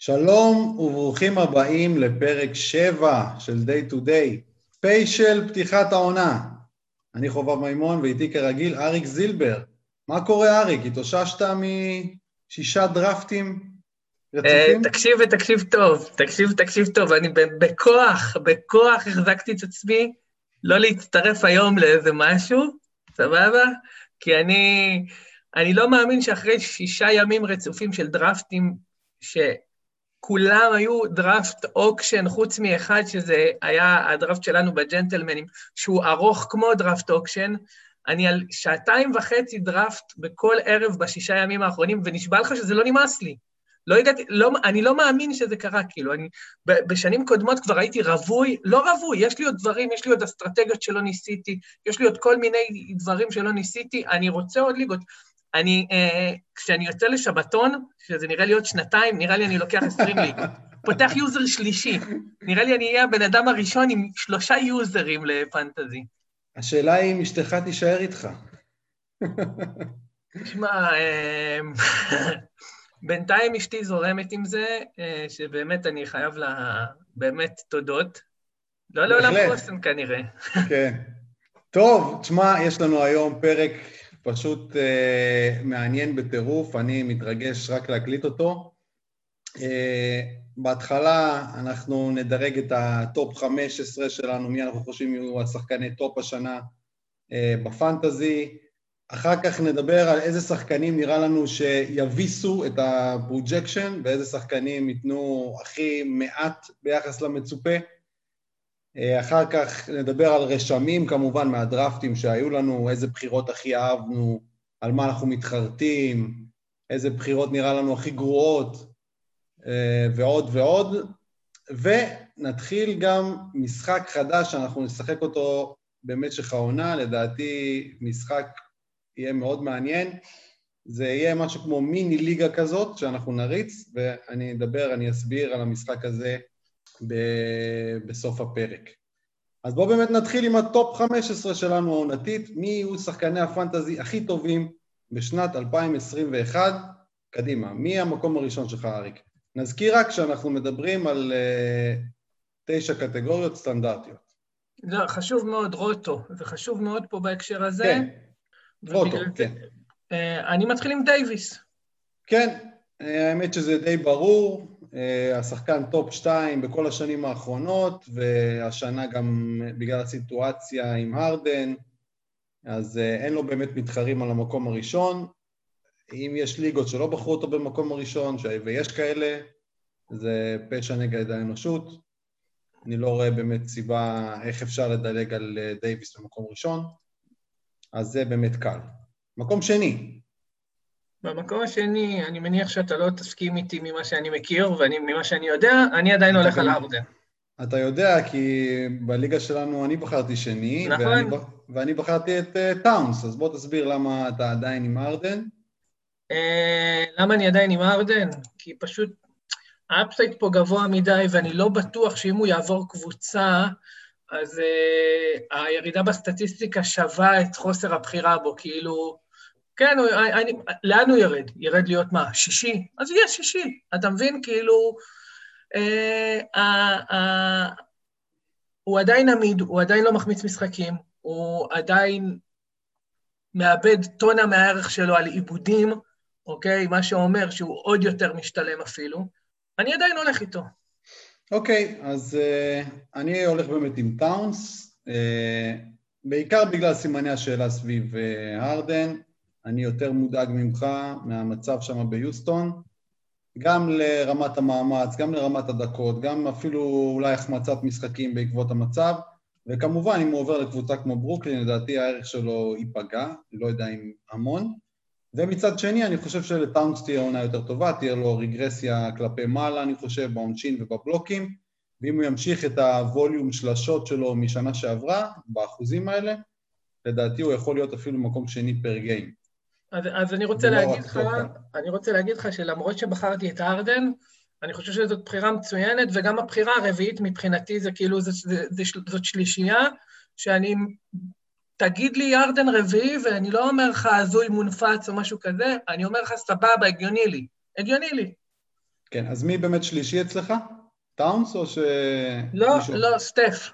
שלום וברוכים הבאים לפרק 7 של Day to Day, פ' של פתיחת העונה. אני חובב מימון ואיתי כרגיל אריק זילבר. מה קורה אריק? התאוששת משישה דרפטים רצופים? תקשיב ותקשיב טוב, תקשיב ותקשיב טוב, אני בכוח, בכוח החזקתי את עצמי לא להצטרף היום לאיזה משהו, סבבה? כי אני, אני לא מאמין שאחרי שישה ימים רצופים של דראפטים, שכולם היו draft auction, חוץ מאחד שזה היה הדראפט שלנו בג'נטלמנים, שהוא ארוך כמו draft auction, אני על שעתיים וחצי דראפט בכל ערב בשישה ימים האחרונים, ונשבע לך שזה לא נמאס לי. לא הגעתי, לא, אני לא מאמין שזה קרה, כאילו, אני בשנים קודמות כבר הייתי רווי, לא רווי, יש לי עוד דברים, יש לי עוד אסטרטגיות שלא ניסיתי, יש לי עוד כל מיני דברים שלא ניסיתי, אני רוצה עוד ליגות. אני, אה, כשאני יוצא לשבתון, שזה נראה לי עוד שנתיים, נראה לי אני לוקח 20 ליגות. פותח user שלישי. נראה לי אני אהיה הבן אדם הראשון עם שלושה יוזרים לפנטזי. השאלה היא אם אשתך תישאר איתך. תשמע, אה, בינתיים אשתי זורמת עם זה, אה, שבאמת אני חייב לה באמת תודות. לא לעולם חוסן כנראה. כן. טוב, תשמע, יש לנו היום פרק פשוט uh, מעניין בטירוף, אני מתרגש רק להקליט אותו. Uh, בהתחלה אנחנו נדרג את ה top 15 שלנו, מי אנחנו חושבים יהיו השחקני top השנה uh, ב fantasy. אחר כך נדבר על איזה שחקנים נראה לנו שיביסו את ה projection ואיזה שחקנים ייתנו הכי מעט ביחס למצופה. אה, אחר כך נדבר על רשמים כמובן מהדרפטים שהיו לנו, איזה בחירות הכי אהבנו, על מה אנחנו מתחרטים, איזה בחירות נראה לנו הכי גרועות אה, ועוד ועוד. ונתחיל גם משחק חדש שאנחנו נשחק אותו במשך העונה, לדעתי משחק יהיה מאוד מעניין. זה יהיה משהו כמו מיני ליגה כזאת שאנחנו נריץ, ואני אדבר, אני אסביר על המשחק הזה ב- בסוף הפרק. אז בואו באמת נתחיל עם ה top 15 שלנו העונתית, מי יהיו שחקני ה fantasy הכי טובים בשנת 2021. קדימה, מי המקום הראשון שלך, אריק? נזכיר רק שאנחנו מדברים על uh, תשע קטגוריות סטנדרטיות. לא, חשוב מאוד, roto, זה חשוב מאוד פה בהקשר הזה. כן, roto, כן. אה, אני מתחיל עם דייוויס. כן, אה, האמת שזה די ברור, השחקן top 2 בכל השנים האחרונות, והשנה גם בגלל הסיטואציה עם הרדן, אז אין לו באמת מתחרים על המקום הראשון. אם יש ליגות שלא בחרו אותו במקום הראשון, ויש כאלה, זה פשע נגד האנושות. אני לא רואה באמת סיבה איך אפשר לדלג על דייוויס במקום ראשון. אז זה באמת קל. מקום שני. במקום השני, אני מניח שאתה לא תסכים איתי ממה שאני מכיר וממה שאני יודע, אני עדיין הולך על הרדן. אתה יודע, כי בליגה שלנו אני בחרתי שני, נכון. ואני, ואני בחרתי את uh, טאונס, אז בוא תסביר למה אתה עדיין עם הרדן. Uh, למה אני עדיין עם הרדן? כי פשוט ה upside פה גבוה מדי, ואני לא בטוח שאם הוא יעבור קבוצה, אז uh, הירידה בסטטיסטיקה שווה את חוסר הבחירה בו, כאילו, כן, אני, לאן הוא ירד? ירד להיות מה, שישי? אז יהיה שישי, אתה מבין? כאילו, uh, uh, הוא עדיין עמיד, הוא עדיין לא מחמיץ משחקים, הוא עדיין מאבד טונה מהערך שלו על עיבודים, אוקיי? מה שאומר שהוא עוד יותר משתלם אפילו. אני עדיין הולך איתו. אוקיי, אז uh, אני הולך באמת עם טאונס, uh, בעיקר בגלל סימני השאלה סביב uh, הרדן, אני יותר מודאג ממך מהמצב שם ביוסטון, גם לרמת המאמץ, גם לרמת הדקות, גם אפילו אולי החמצת משחקים בעקבות המצב, וכמובן אם הוא עובר לקבוצה כמו ברוקלין, לדעתי הערך שלו ייפגע, לא יודע אם המון. ומצד שני, אני חושב שלטאונס תהיה עונה יותר טובה, תהיה לו רגרסיה כלפי מעלה, אני חושב, בעונשין ובבלוקים, ואם הוא ימשיך את הווליום של השוט שלו משנה שעברה, באחוזים האלה, לדעתי הוא יכול להיות אפילו מקום שני פר גיים. אז, אז אני רוצה להגיד לך, אני רוצה להגיד לך שלמרות שבחרתי את ארדן, אני חושב שזאת בחירה מצוינת, וגם הבחירה הרביעית מבחינתי זה כאילו, זה, זה, זה, זאת שלישייה, שאני תגיד לי ירדן רביעי, ואני לא אומר לך הזוי מונפץ או משהו כזה, אני אומר לך סבבה, הגיוני לי. הגיוני לי. כן, אז מי באמת שלישי אצלך? טאונס או ש... לא, מישהו- לא, סטף.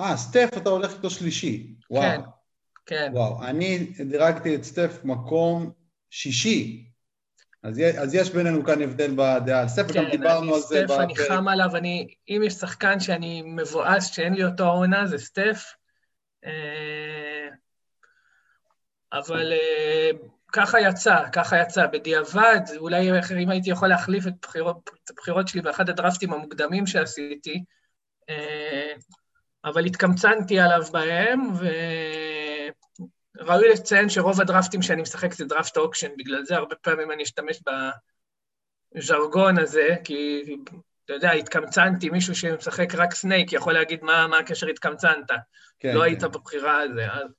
אה, סטף, אתה הולך איתו שלישי. וואו. כן, כן. וואו, אני דירגתי את סטף מקום שישי. אז, אז יש בינינו כאן הבדל בדעה סטף, כן, דיברנו אני על זה סטף, אני. חם עליו, אני, אם יש שחקן שאני מבואס שאין לי אותו העונה, זה סטף. אה, אבל אה, ככה יצא, ככה יצא. בדיעבד, אולי אם הייתי יכול להחליף את הבחירות, שלי באחד הדרפטים המוקדמים שעשיתי, אה, אבל התקמצנתי עליו בהם, וראוי לציין שרוב הדרפטים שאני משחק זה draft auction, בגלל זה הרבה פעמים אני אשתמש בז'רגון הזה, כי אתה יודע, התקמצנתי, מישהו שמשחק רק snake יכול להגיד מה, מה הקשר התקמצנת. כן, לא כן. היית בבחירה הזו. אז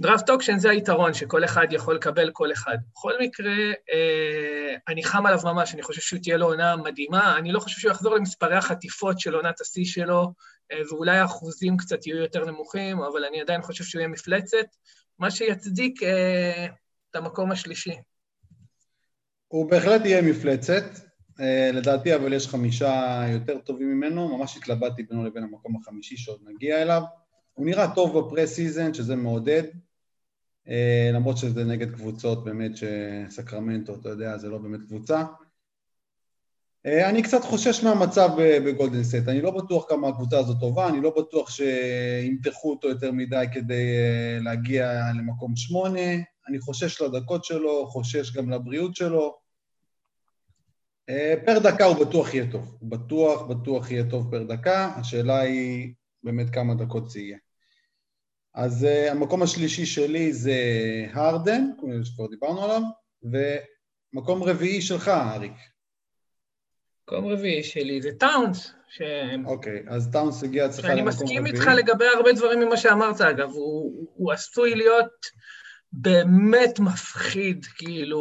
draft auction זה היתרון, שכל אחד יכול לקבל כל אחד. בכל מקרה, אה, אני חם עליו ממש, אני חושב שהוא תהיה לו עונה מדהימה. אני לא חושב שהוא יחזור למספרי החטיפות של עונת השיא שלו, ואולי האחוזים קצת יהיו יותר נמוכים, אבל אני עדיין חושב שהוא יהיה מפלצת, מה שיצדיק אה, את המקום השלישי. הוא בהחלט יהיה מפלצת, אה, לדעתי אבל יש חמישה יותר טובים ממנו, ממש התלבטתי בינו לבין המקום החמישי שעוד נגיע אליו. הוא נראה טוב בפרה-סיזן, שזה מעודד, אה, למרות שזה נגד קבוצות באמת שסקרמנטו, אתה יודע, זה לא באמת קבוצה. אה, אני קצת חושש מהמצב ב- בגולדן סט, אני לא בטוח כמה הקבוצה הזאת טובה, אני לא בטוח שימתחו אותו יותר מדי כדי אה, להגיע למקום שמונה, אני חושש לדקות שלו, חושש גם לבריאות שלו. אה, פר דקה הוא בטוח יהיה טוב, הוא בטוח, בטוח יהיה טוב פר דקה, השאלה היא באמת כמה דקות זה יהיה. אז המקום השלישי שלי זה הרדן, שכבר דיברנו עליו, ומקום רביעי שלך, אריק. מקום רביעי שלי זה טאונס, ש... אוקיי, אז טאונס הגיע אצלך למקום מסכים רביעי. איתך לגבי הרבה דברים ממה שאמרת, אגב, הוא, הוא עשוי להיות באמת מפחיד, כאילו,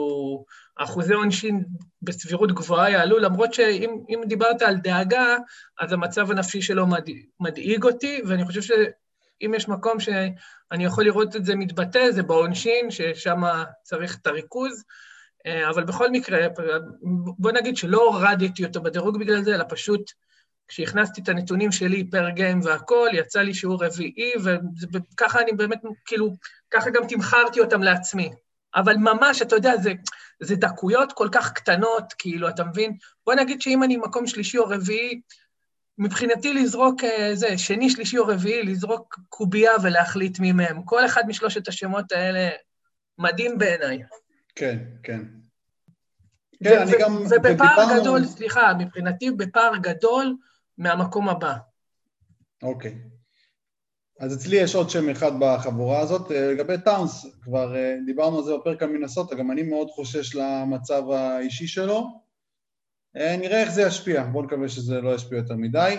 אחוזי עונשין בסבירות גבוהה יעלו, למרות שאם אם דיברת על דאגה, אז המצב הנפשי שלו מד, מדאיג אותי, ואני חושב שאם יש מקום שאני יכול לראות את זה מתבטא, זה בעונשין, ששם צריך את הריכוז. אה, אבל בכל מקרה, בוא נגיד שלא הורדתי אותו בדירוג בגלל זה, אלא פשוט כשהכנסתי את הנתונים שלי פר גיים והכול, יצא לי שהוא רביעי, וככה אני באמת, כאילו, ככה גם תמכרתי אותם לעצמי. אבל ממש, אתה יודע, זה, זה דקויות כל כך קטנות, כאילו, אתה מבין? בוא נגיד שאם אני מקום שלישי או רביעי, מבחינתי לזרוק, זה, שני, שלישי או רביעי, לזרוק קובייה ולהחליט מי מהם. כל אחד משלושת השמות האלה מדהים בעיניי. כן, כן. כן, אני גם... ובפער ודיברנו- גדול, סליחה, מבחינתי בפער גדול מהמקום הבא. אוקיי. אז אצלי יש עוד שם אחד בחבורה הזאת. אה, לגבי טאונס, כבר אה, דיברנו על זה בפרק על מינסוטה, גם אני מאוד חושש למצב האישי שלו. אה, נראה איך זה ישפיע, בואו נקווה שזה לא ישפיע יותר מדי.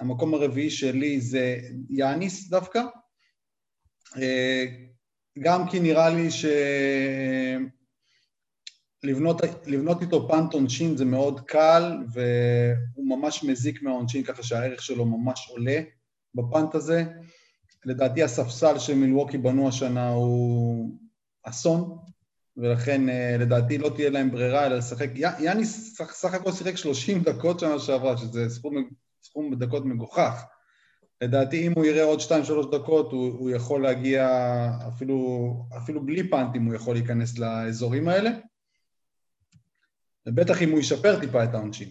המקום הרביעי שלי זה יאניס דווקא. גם כי נראה לי ש... לבנות, לבנות איתו פאנט עונשין זה מאוד קל, והוא ממש מזיק מהעונשין, ככה שהערך שלו ממש עולה בפאנט הזה. לדעתי הספסל שמילווקי בנו השנה הוא אסון, ולכן אה, לדעתי לא תהיה להם ברירה אלא לשחק. י- יאניס סך, סך הכל שיחק 30 דקות שנה שעברה, שזה סכום, סכום דקות מגוחך. לדעתי אם הוא יראה עוד 2-3 דקות, הוא, הוא יכול להגיע, אפילו, אפילו בלי פאנטים הוא יכול להיכנס לאזורים האלה. ובטח אם הוא ישפר טיפה את העונשין.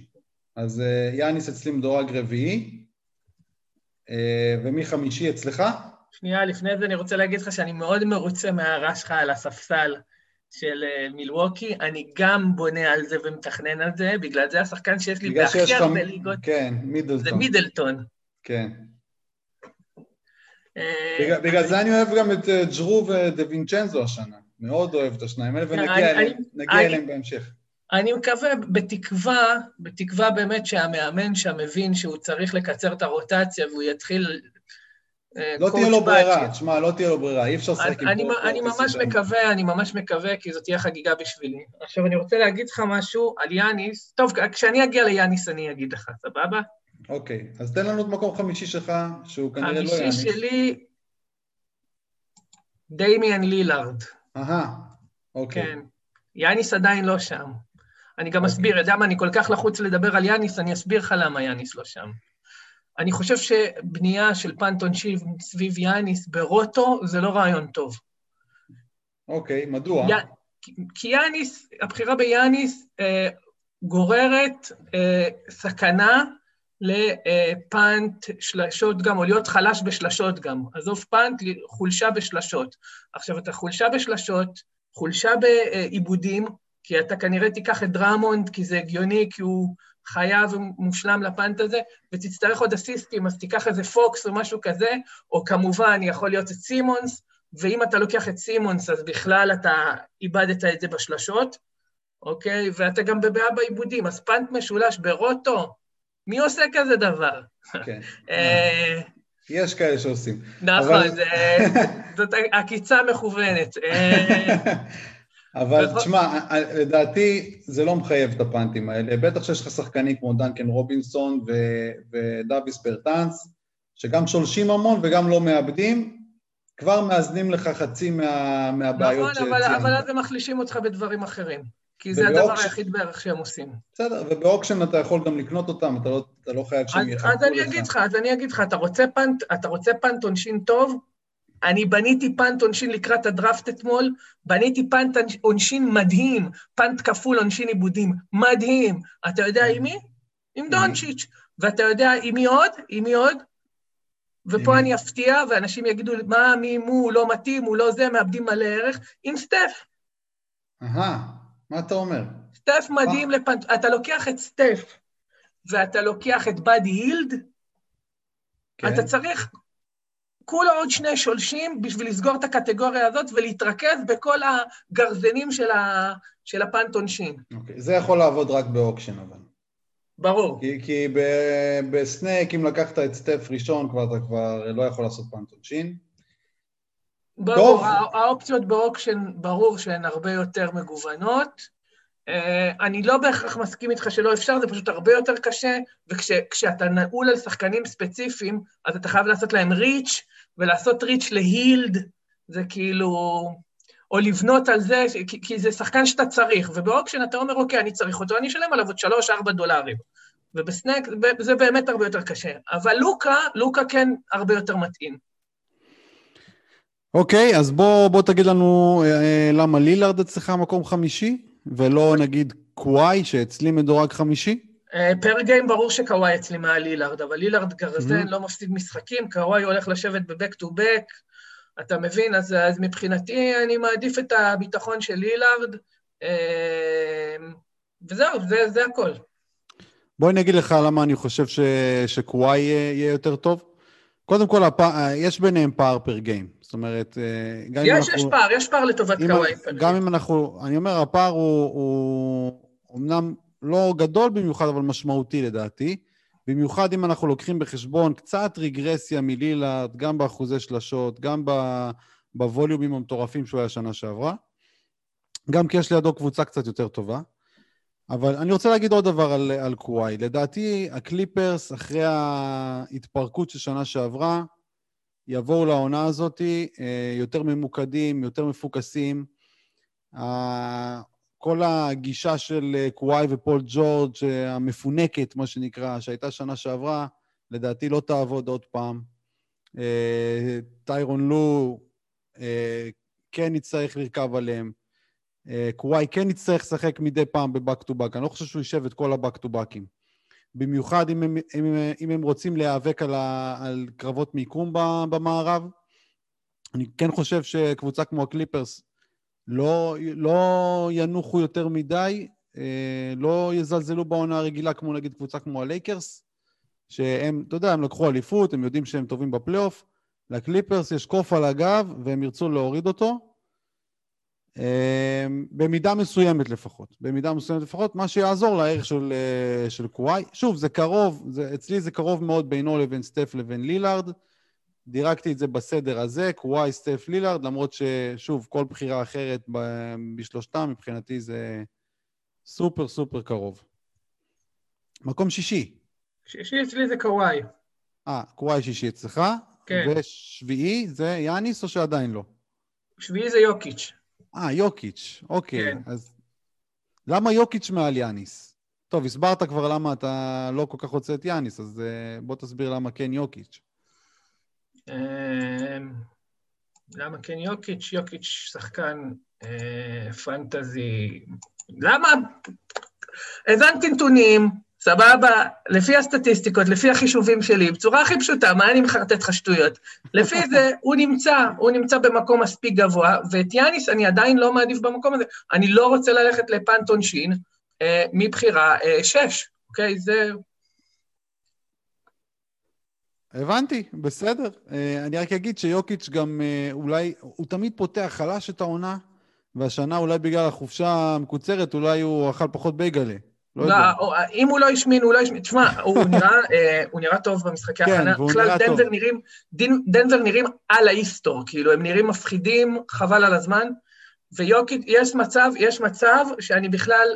אז אה, יאניס אצלי מדורג רביעי, אה, ומי חמישי אצלך? שנייה, לפני זה אני רוצה להגיד לך שאני מאוד מרוצה מההערה שלך על הספסל של אה, מילווקי. אני גם בונה על זה ומתכנן על זה, בגלל זה השחקן שיש לי בהכי. הרבה ליגות כן, זה מידלטון. מידלטון. כן. בגלל, בגלל זה אני אוהב גם את ג'רו ודה וינצ'נזו השנה. מאוד אוהב את השניים האלה, כן, ונגיע אליהם בהמשך. אני מקווה, בתקווה, בתקווה באמת שהמאמן שם מבין שהוא צריך לקצר את הרוטציה והוא יתחיל... אה, לא תהיה לו ברירה. תשמע, לא תהיה לו ברירה, אי אפשר לשחק עם אני, אני ממש. מקווה, אני ממש מקווה, כי זאת תהיה חגיגה בשבילי. עכשיו, אני רוצה להגיד לך משהו על יאניס. טוב, כשאני אגיע ליאניס אני אגיד לך, סבבה? אוקיי, אז תן לנו את מקום חמישי שלך, שהוא כנראה לא חמישי יאניס. שלי, דיימיאן לילארד. אהה, אוקיי. כן. יאניס עדיין לא שם. אני גם. אסביר, אתה יודע מה, אני כל כך לחוץ לדבר על יאניס, אני אסביר לך למה יאניס לא שם. אני חושב שבנייה של פאנט עונשין סביב יאניס ברוטו זה לא רעיון טוב. אוקיי, מדוע? י... כי יאניס, הבחירה ביאניס אה, גוררת אה, סכנה ל punt שלשות גם, או להיות חלש בשלשות גם. עזוב punt, חולשה בשלשות. עכשיו, אתה חולשה בשלשות, חולשה באיבודים, כי אתה כנראה תיקח את דרמונד, כי זה הגיוני, כי הוא חייב ומושלם ל punt הזה, ותצטרך עוד אסיסטים, אז תיקח איזה פוקס או משהו כזה, או כמובן יכול להיות את סימונס, ואם אתה לוקח את סימונס, אז בכלל אתה איבדת את זה בשלשות, אוקיי? ואתה גם בבעיה בעיבודים, אז פאנט משולש ברוטו, מי עושה כזה דבר? כן. אה, יש כאלה שעושים. נכון, אבל- זאת עקיצה מכוונת. אבל תשמע, לדעתי זה לא מחייב את הפאנטים האלה, בטח שיש לך שחקנים כמו דנקן רובינסון ו- ודוויס ברטנס, שגם שולשים המון וגם לא מאבדים, כבר מאזנים לך חצי מה, מהבעיות נכון, אבל- אבל שציינת. אז הם מחלישים אותך בדברים אחרים. כי זה הדבר היחיד בערך שהם עושים. בסדר, וב auction אתה יכול גם לקנות אותם, אתה לא, אתה לא חייב שהם יחכו לך. אז אני אגיד לך, אז אני אגיד לך, אתה רוצה punt, אתה רוצה punt עונשין טוב? אני בניתי punt עונשין לקראת הדראפט אתמול, בניתי punt עונשין מדהים, punt כפול עונשין איבודים, מדהים. אתה יודע עם מי? עם דונצ'יץ'. ואתה יודע עם מי עוד? עם מי עוד? ופה? אני אפתיע, ואנשים יגידו, מה, מי, מו, הוא לא מתאים, הוא לא זה, מאבדים מלא ערך, עם סטף. אהה, מה אתה אומר? סטף מדהים לפנט... אתה לוקח את סטף, ואתה לוקח את באדי הילד, כן. אתה צריך כולה עוד שני שולשים בשביל לסגור את הקטגוריה הזאת ולהתרכז בכל הגרזנים של, ה... של הפאנט עונשין. אוקיי, זה יכול לעבוד רק באוקשן אבל. ברור. כי, כי ב- ב snake, אם לקחת את סטף ראשון, כבר אתה כבר לא יכול לעשות punt עונשין. ברור, טוב. האופציות ב auction, ברור שהן הרבה יותר מגוונות. אה, אני לא בהכרח מסכים איתך שלא אפשר, זה פשוט הרבה יותר קשה, וכשאתה נעול על שחקנים ספציפיים, אז אתה חייב לעשות להם reach, ולעשות reach להילד, זה כאילו... או לבנות על זה, כי, כי זה שחקן שאתה צריך, וב auction אתה אומר, אוקיי, אני צריך אותו, אני אשלם עליו עוד 3-4 דולרים. ובסנק זה באמת הרבה יותר קשה. אבל לוקה, לוקה כן הרבה יותר מתאים. אוקיי, אז בוא, בוא תגיד לנו אה, אה, למה לילארד אצלך מקום חמישי, ולא נגיד קוואי, שאצלי מדורג חמישי? אה, פר גיים ברור שקוואי אצלי מעל לילארד, אבל לילארד גרזן, Mhm. לא מפסיד משחקים, קוואי הולך לשבת בבק טו בק, אתה מבין? אז, אז מבחינתי אני מעדיף את הביטחון של לילארד, אה, וזהו, זה, זה הכל. בוא אני אגיד לך למה אני חושב ש, שקוואי יהיה, יהיה יותר טוב. קודם כל, הפ... אה, יש ביניהם פער פר גיים. זאת אומרת, אה, גם אם יש, אנחנו... יש פער, יש פער לטובת אם- קוואי. גם. אם אנחנו, אני אומר, הפער הוא, הוא אמנם לא גדול במיוחד, אבל משמעותי לדעתי. במיוחד אם אנחנו לוקחים בחשבון קצת רגרסיה מלילארד, גם באחוזי שלשות, גם ב- בווליומים המטורפים שהוא היה שנה שעברה. גם כי יש לידו קבוצה קצת יותר טובה. אבל אני רוצה להגיד עוד דבר על, על קוואי. לדעתי, הקליפרס, אחרי ההתפרקות של שנה שעברה, יבואו לעונה הזאת אה, יותר ממוקדים, יותר מפוקסים. כל הגישה של אה, קוואי ופול ג'ורג' אה, המפונקת, מה שנקרא, שהייתה שנה שעברה, לדעתי לא תעבוד עוד פעם. טיירון לו כן יצטרך לרכב עליהם. אה, קוואי כן יצטרך לשחק מדי פעם ב back to back. אני לא חושב שהוא יישב את כל ה back to back ים. במיוחד אם הם, אם, אם הם רוצים להיאבק על, ה, על קרבות מיקום במערב. אני כן חושב שקבוצה כמו הקליפרס לא, לא ינוחו יותר מדי, אה, לא יזלזלו בעונה הרגילה כמו נגיד קבוצה כמו הלייקרס, שהם, אתה יודע, הם לקחו אליפות, הם יודעים שהם טובים בפלייאוף. לקליפרס יש קוף על הגב והם ירצו להוריד אותו. אה, במידה מסוימת לפחות, במידה מסוימת לפחות, מה שיעזור לערך של, אה, של קוואי. שוב, זה קרוב, זה, אצלי זה קרוב מאוד בינו לבין סטף לבין לילארד. דירגתי את זה בסדר הזה, קוואי, סטף, לילארד, למרות ששוב, כל בחירה אחרת בשלושתם, מבחינתי זה סופר סופר קרוב. מקום שישי. שישי אצלי זה קוואי. אה, קוואי שישי אצלך. כן. ושביעי זה יאניס או שעדיין לא? שביעי זה יוקיץ'. אה, יוקיץ', אוקיי. כן. אז למה יוקיץ' מעל יאניס? טוב, הסברת כבר למה אתה לא כל כך רוצה את יאניס, אז uh, בוא תסביר למה כן יוקיץ'. אמ, למה כן יוקיץ'? יוקיץ' שחקן אה, פנטזי. למה? הבנתי נתונים, סבבה, לפי הסטטיסטיקות, לפי החישובים שלי, בצורה הכי פשוטה, מה אני מחרטט לך שטויות? לפי זה, הוא נמצא, הוא נמצא במקום מספיק גבוה, ואת יאניס אני עדיין לא מעדיף במקום הזה. אני לא רוצה ללכת לפנט עונשין אה, מבחירה אה, שש, אוקיי? זה... הבנתי, בסדר. אה, אני רק אגיד שיוקיץ' גם אה, אולי, הוא תמיד פותח חלש את העונה, והשנה אולי בגלל החופשה המקוצרת, אולי הוא אכל פחות בייגלה. לא, לא אם הוא לא השמין, הוא לא השמין. תשמע, הוא נראה, אה, הוא נראה טוב במשחקי כן, הכנה. כן, והוא נראה טוב. נראים, דנבר נראים על ההיסטור, כאילו, הם נראים מפחידים, חבל על הזמן. ויוקיץ', יש מצב, יש מצב שאני בכלל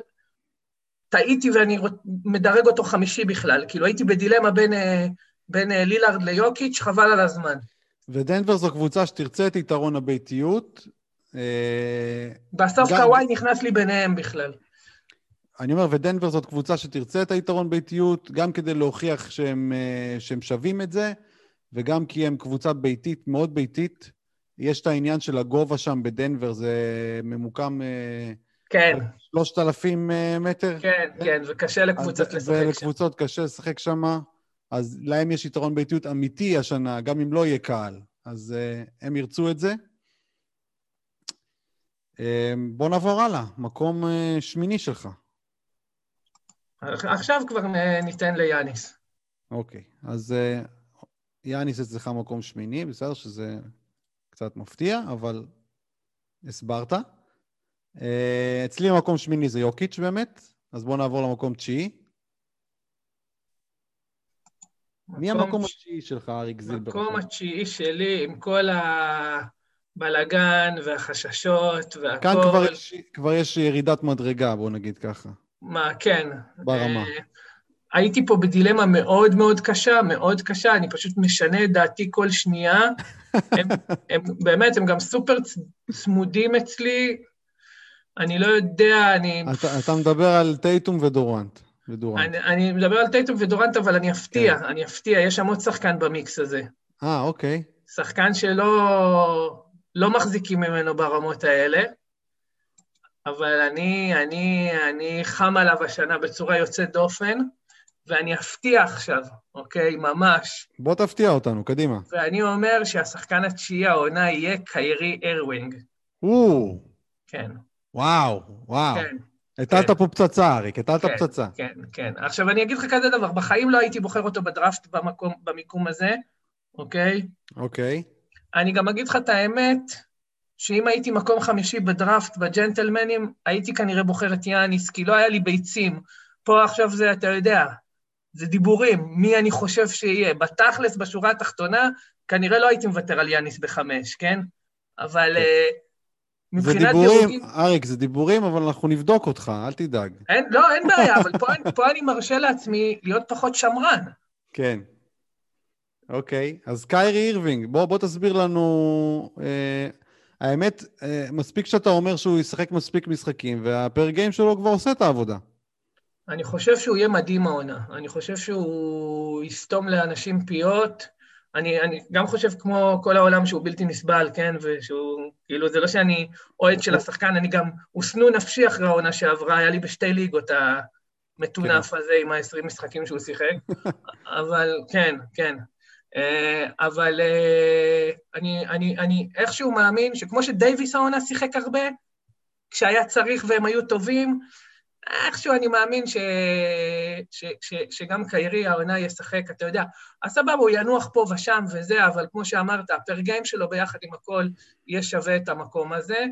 טעיתי ואני מדרג אותו חמישי בכלל. כאילו, הייתי בדילמה בין, אה, בין אה, לילארד ליוקיץ', חבל על הזמן. ודנבר זו קבוצה שתרצה את יתרון הביתיות. בסוף גם... קוואי נכנס לי ביניהם בכלל. אני אומר, ודנבר זאת קבוצה שתרצה את היתרון ביתיות, גם כדי להוכיח שהם, אה, שהם שווים את זה, וגם כי הם קבוצה ביתית, מאוד ביתית. יש את העניין של הגובה שם בדנבר, זה ממוקם... אה, כן. 3,000 אה, מטר. כן, כן, וקשה לקבוצות לשחק שם. ולקבוצות קשה לשחק שם, אז להם יש יתרון ביתיות אמיתי השנה, גם אם לא יהיה קהל. אז הם ירצו את זה. בוא נעבור הלאה, מקום שמיני שלך. עכשיו כבר ניתן ליאניס. אוקיי, אז אה, יאניס אצלך מקום שמיני, בסדר שזה קצת מפתיע, אבל הסברת. אה, אצלי מקום שמיני זה יוקיץ' באמת, אז בואו נעבור למקום תשיעי. מי המקום התשיעי שלך, אריק זילבר? המקום התשיעי שלי, עם כל הבלגן והחששות והכל... כאן כבר יש, כבר יש ירידת מדרגה, בואו נגיד ככה. מה, כן. ברמה. Uh, הייתי פה בדילמה מאוד מאוד קשה, מאוד קשה, אני פשוט משנה את דעתי כל שנייה. הם, הם באמת, הם גם סופר צמודים אצלי. אני לא יודע, אני... אתה, אתה מדבר על טייטום ודורנט. ודורנט. אני, אני מדבר על טייטום ודורנט, אבל אני אפתיע, כן. אני אפתיע, יש שם עוד שחקן במיקס הזה. אה, אוקיי. שחקן שלא לא מחזיקים ממנו ברמות האלה. אבל אני, אני, אני חם עליו השנה בצורה יוצאת דופן, ואני אפתיע עכשיו, אוקיי? ממש. בוא תפתיע אותנו, קדימה. ואני אומר שהשחקן התשיעי העונה יהיה קיירי ארווינג. או. כן. וואו, וואו. כן. הטלת כן. פה פצצה, אריק, הטלת כן, פצצה. כן, כן. עכשיו, אני אגיד לך כזה דבר, בחיים לא הייתי בוחר אותו בדראפט במקום, במיקום הזה, אוקיי? אוקיי. אני גם אגיד לך את האמת, שאם הייתי מקום חמישי בדראפט, בג'נטלמנים, הייתי כנראה בוחר את יאניס, כי לא היה לי ביצים. פה עכשיו זה, אתה יודע, זה דיבורים, מי אני חושב שיהיה. בתכלס, בשורה התחתונה, כנראה לא הייתי מוותר על יאניס בחמש, כן? אבל כן. Uh, מבחינת דיבורים, דירוגים... אריק, זה דיבורים, אבל אנחנו נבדוק אותך, אל תדאג. אין, לא, אין בעיה, אבל פה, פה אני מרשה לעצמי להיות פחות שמרן. כן. אוקיי, אז קיירי אירווינג, בוא, בוא תסביר לנו... אה, האמת, אה, מספיק שאתה אומר שהוא ישחק מספיק משחקים, וה per game שלו כבר עושה את העבודה. אני חושב שהוא יהיה מדהים העונה. אני חושב שהוא יסתום לאנשים פיות. אני, אני גם חושב כמו כל העולם שהוא בלתי נסבל, כן? ושהוא, כאילו, זה לא שאני אוהד של השחקן, אני גם, הוא שנוא נפשי אחרי העונה שעברה, היה לי בשתי ליגות המטונף כן. הזה עם ה-20 משחקים שהוא שיחק. אבל כן, כן. אה, אבל אה, אני, אני, אני איכשהו מאמין שכמו שדייוויס העונה שיחק הרבה, כשהיה צריך והם היו טובים, איכשהו אני מאמין ש, ש, ש, שגם קיירי העונה ישחק, אתה יודע, אז סבבה, הוא ינוח פה ושם וזה, אבל כמו שאמרת, הפרגיים שלו ביחד עם הכל יהיה שווה את המקום הזה.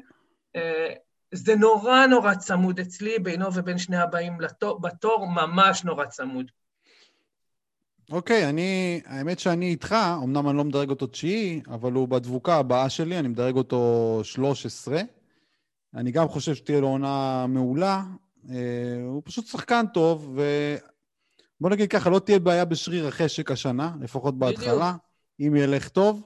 אה, זה נורא נורא צמוד אצלי, בינו ובין שני הבאים לתור, בתור, ממש נורא צמוד. אוקיי, אני, האמת שאני איתך, אמנם אני לא מדרג אותו תשיעי, אבל הוא בדבוקה הבאה שלי, אני מדרג אותו 13. אני גם חושב שתהיה לו עונה מעולה. אה, הוא פשוט שחקן טוב, ובוא נגיד ככה, לא תהיה בעיה בשריר החשק השנה, לפחות בהתחלה, אם ילך טוב.